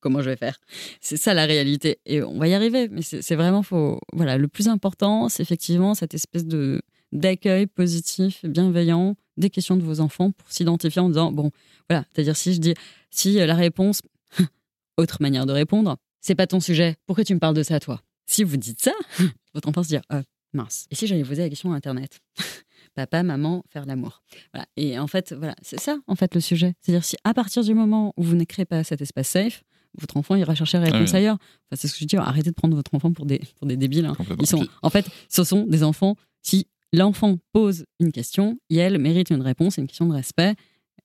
comment je vais faire? C'est ça la réalité. Et on va y arriver. Mais c'est vraiment faux. Voilà, le plus important, c'est effectivement cette espèce de d'accueil positif, bienveillant des questions de vos enfants pour s'identifier en disant bon, voilà, c'est-à-dire si je dis si la réponse, autre manière de répondre, c'est pas ton sujet. Pourquoi tu me parles de ça, toi? Si vous dites ça, votre enfant se dit ah, mince. Et si j'allais poser la question à Internet? papa, maman, faire l'amour. Voilà. Et en fait, voilà, c'est ça, en fait, le sujet. C'est-à-dire, si à partir du moment où vous ne créez pas cet espace safe, votre enfant ira chercher la réponse ah ailleurs. Enfin, c'est ce que je dis, arrêtez de prendre votre enfant pour des, pour des débiles. Hein. Ils sont, en fait, ce sont des enfants. Si l'enfant pose une question, et elle mérite une réponse, une question de respect,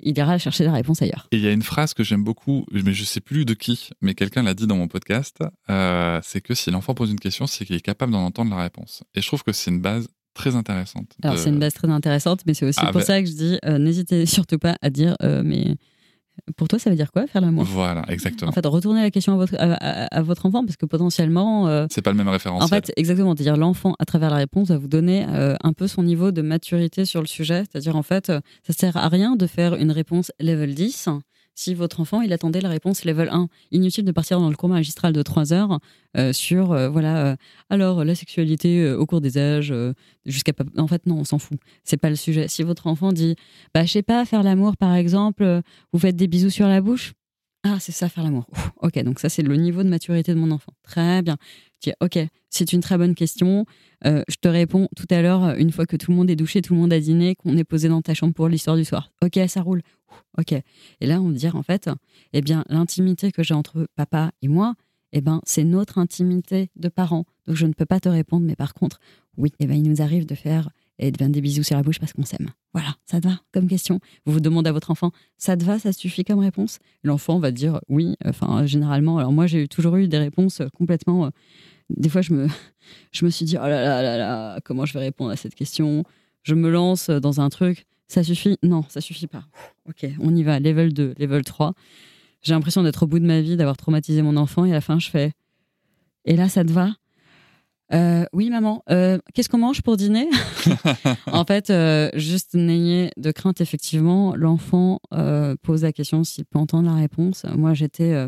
il ira chercher la réponse ailleurs. Et il y a une phrase que j'aime beaucoup, mais je sais plus de qui, mais quelqu'un l'a dit dans mon podcast, euh, c'est que si l'enfant pose une question, c'est qu'il est capable d'en entendre la réponse. Et je trouve que c'est une base très intéressante. Alors, c'est une base très intéressante, mais c'est aussi ah, pour ça que je dis euh, n'hésitez surtout pas à dire euh, mais pour toi, ça veut dire quoi faire l'amour? Voilà, exactement. En fait, retournez la question à votre, à, votre enfant parce que potentiellement. Euh, c'est pas le même référentiel. En fait, exactement. C'est-à-dire, l'enfant, à travers la réponse, va vous donner un peu son niveau de maturité sur le sujet. C'est-à-dire, en fait, ça sert à rien de faire une réponse level 10 si votre enfant il attendait la réponse level 1. Inutile de partir dans le cours magistral de 3 heures euh, sur euh, voilà euh, alors la sexualité au cours des âges jusqu'à en fait non on s'en fout. C'est pas le sujet. Si votre enfant dit bah je sais pas faire l'amour par exemple vous faites des bisous sur la bouche. Ah c'est ça faire l'amour. Ok donc ça c'est le niveau de maturité de mon enfant. Très bien. Dis, ok c'est une très bonne question je te réponds tout à l'heure une fois que tout le monde est douché tout le monde a dîné qu'on est posé dans ta chambre pour l'histoire du soir ok ça roule ok. Et là, on va dire, en fait, eh bien, l'intimité que j'ai entre papa et moi, eh ben, c'est notre intimité de parents. Donc, je ne peux pas te répondre, mais par contre, oui, eh ben, il nous arrive de faire et de des bisous sur la bouche parce qu'on s'aime. Voilà, ça te va comme question? Vous vous demandez à votre enfant, ça te va, ça suffit comme réponse? L'enfant va dire oui. Enfin, généralement, alors moi, j'ai toujours eu des réponses complètement. Euh, des fois, je me, je me suis dit, oh là là là là, comment je vais répondre à cette question? Je me lance dans un truc. Ça suffit? Non, ça suffit pas. Ok, on y va. Level 2, level 3. J'ai l'impression d'être au bout de ma vie, d'avoir traumatisé mon enfant, et à la fin, je fais. Et là, ça te va? Euh, Oui, maman. Euh, qu'est-ce qu'on mange pour dîner? En fait, euh, juste n'ayez de crainte, effectivement. L'enfant pose la question s'il peut entendre la réponse. Moi, j'étais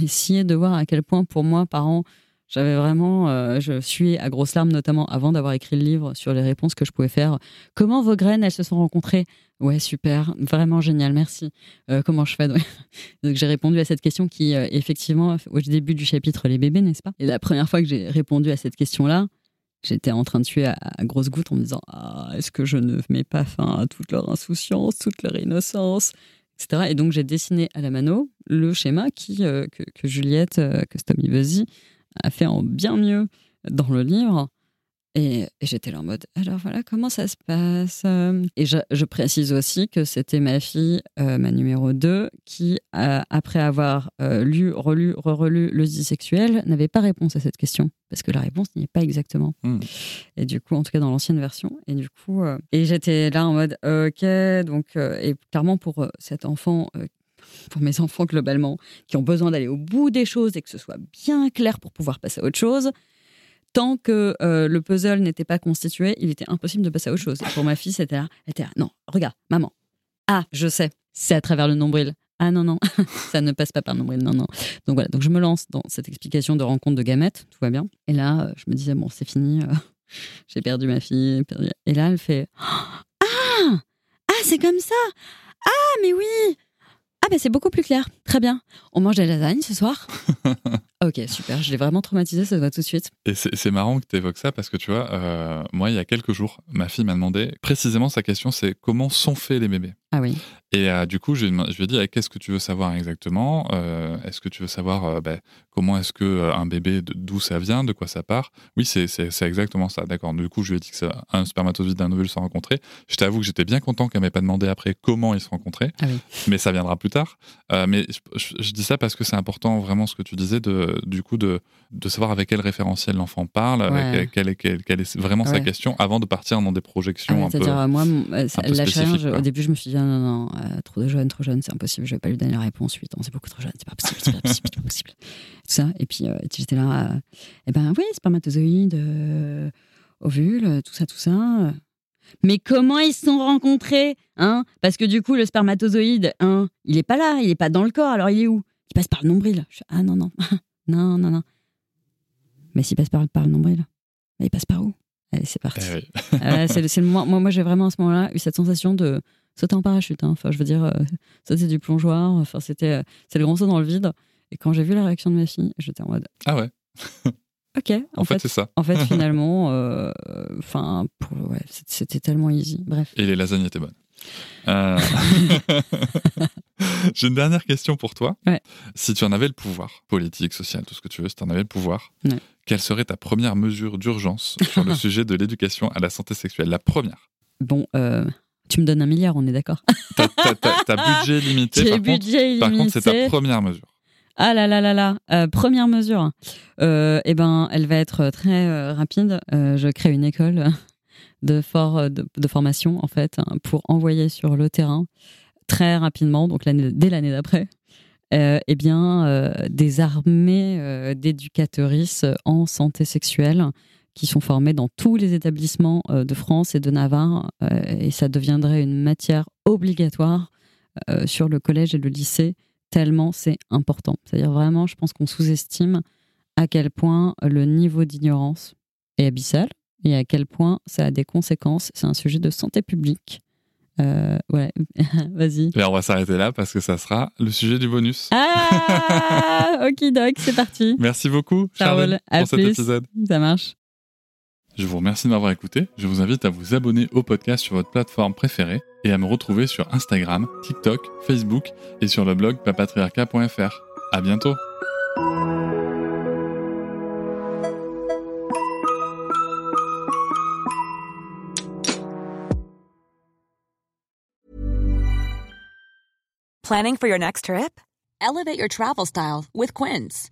essayé de voir à quel point, pour moi, parents, j'avais vraiment, euh, je suis à grosses larmes, notamment avant d'avoir écrit le livre sur les réponses que je pouvais faire. Comment vos graines, elles se sont rencontrées? Ouais, super, vraiment génial, merci. Euh, comment je fais? Donc j'ai répondu à cette question qui, euh, effectivement, au début du chapitre Les bébés, n'est-ce pas? Et la première fois que j'ai répondu à cette question-là, J'étais en train de tuer à, grosses gouttes en me disant ah, est-ce que je ne mets pas fin à toute leur insouciance, toute leur innocence, etc. Et donc j'ai dessiné à la mano le schéma qui, que, que Juliette euh, Custom Ivesi a fait en bien mieux dans le livre. Et, et j'étais là en mode, alors voilà, comment ça se passe? Et je, je précise aussi que c'était ma fille, euh, ma numéro 2, qui, euh, après avoir euh, lu, relu, re-relu le dit sexuel, n'avait pas réponse à cette question. Parce que la réponse n'y est pas exactement. Hmm. Et du coup, en tout cas dans l'ancienne version. Et du coup, et j'étais là en mode, ok, donc, et clairement pour cet enfant, pour mes enfants globalement, qui ont besoin d'aller au bout des choses et que ce soit bien clair pour pouvoir passer à autre chose, tant que euh, le puzzle n'était pas constitué, il était impossible de passer à autre chose. Et pour ma fille, c'était là, elle était là, non, regarde, maman. Ah, je sais, c'est à travers le nombril. Ah non, non, ça ne passe pas par le nombril, non, non. Donc voilà, donc je me lance dans cette explication de rencontre de gamètes, tout va bien. Et là, euh, je me disais, bon, c'est fini, euh, j'ai perdu ma fille. Et là, elle fait, ah, ah, c'est comme ça. Ah, mais oui. Ah, ben c'est beaucoup plus clair. Très bien. On mange des lasagnes ce soir Ok, super. Je l'ai vraiment traumatisé, ça se voit tout de suite. Et c'est c'est marrant que tu évoques ça parce que tu vois, euh, moi, il y a quelques jours, ma fille m'a demandé précisément sa question c'est comment sont faits les bébés? Ah oui. Et euh, du coup, je, lui ai demandé- je lui ai dit, eh, qu'est-ce que tu veux savoir exactement? Euh, Est-ce que tu veux savoir euh, ben, comment est-ce que un bébé, d'où ça vient, de quoi ça part? Oui, c'est exactement ça, d'accord. Du coup, je lui ai dit que un spermatozoïde d'un ovule se rencontrer. Je t'avoue que j'étais bien content qu'elle m'ait pas demandé après comment ils se rencontraient, Ah oui. mais ça viendra plus tard. Mais je, je- je dis ça parce que c'est important vraiment ce que tu disais, de, du coup, de, de savoir avec quel référentiel l'enfant parle, Ouais. avec quelle, est- quelle- quelle est vraiment sa question, avant de partir dans des projections Ah un peu... C'est-à-dire, euh, moi, un peu la au début, je me suis dit, ah, non, non, euh, trop de jeunes, trop jeunes, c'est impossible, je vais pas lui donner la réponse 8 ans, c'est beaucoup trop jeune, c'est pas possible, c'est pas possible, c'est pas possible. Tout ça. Et puis, euh, j'étais là, euh, eh ben oui, spermatozoïde, euh, ovule, euh, tout ça, tout ça. Mais comment ils se sont rencontrés hein? Parce que du coup, le spermatozoïde, hein, il est pas là, il est pas dans le corps, alors il est où? Il passe par le nombril. Je ah non, non, non, non, non. Mais s'il passe par, par le nombril, il passe par où? Allez, c'est parti. Eh. Euh, c'est le, c'est le moment- moi, moi j'ai vraiment à ce moment-là eu cette sensation de sauter en parachute. hein. Enfin, je veux dire, euh, sauter du plongeoir. Enfin, c'était euh, c'est le grand saut dans le vide. Et quand j'ai vu la réaction de ma fille, j'étais en mode Ah ouais, OK. En, en fait, fait, c'est ça. en fait, finalement, euh, enfin, ouais, c'était tellement easy. Bref. Et les lasagnes étaient bonnes. Euh, J'ai une dernière question pour toi. Ouais. Si tu en avais le pouvoir, politique, social, tout ce que tu veux, si tu en avais le pouvoir, Ouais. quelle serait ta première mesure d'urgence sur le sujet de l'éducation à la santé sexuelle? La première. Bon, euh, tu me donnes un milliard, on est d'accord. T'as budget limité, par contre, budget par contre, c'est ta première mesure. Ah là là là là, Euh, première mesure. Euh, eh ben, elle va être très euh, rapide. Euh, je crée une école de, for- de, de formation en fait hein, pour envoyer sur le terrain très rapidement, donc l'année- dès l'année d'après, eh bien des armées d'éducatrices en santé sexuelle qui sont formées dans tous les établissements euh, de France et de Navarre, euh, et ça deviendrait une matière obligatoire euh, sur le collège et le lycée tellement c'est important. C'est-à-dire vraiment, je pense qu'on sous-estime à quel point le niveau d'ignorance est abyssal et à quel point ça a des conséquences. C'est un sujet de santé publique. Euh, ouais, vas-y. Et on va s'arrêter là parce que ça sera le sujet du bonus. Ah, ok, doc, c'est parti. Merci beaucoup. À pour cet épisode. Ça marche. Je vous remercie de m'avoir écouté. Je vous invite à vous abonner au podcast sur votre plateforme préférée et à me retrouver sur Instagram, TikTok, Facebook et sur le blog papatriarca.fr. À bientôt! Planning for your next trip? Elevate your travel style with Quince.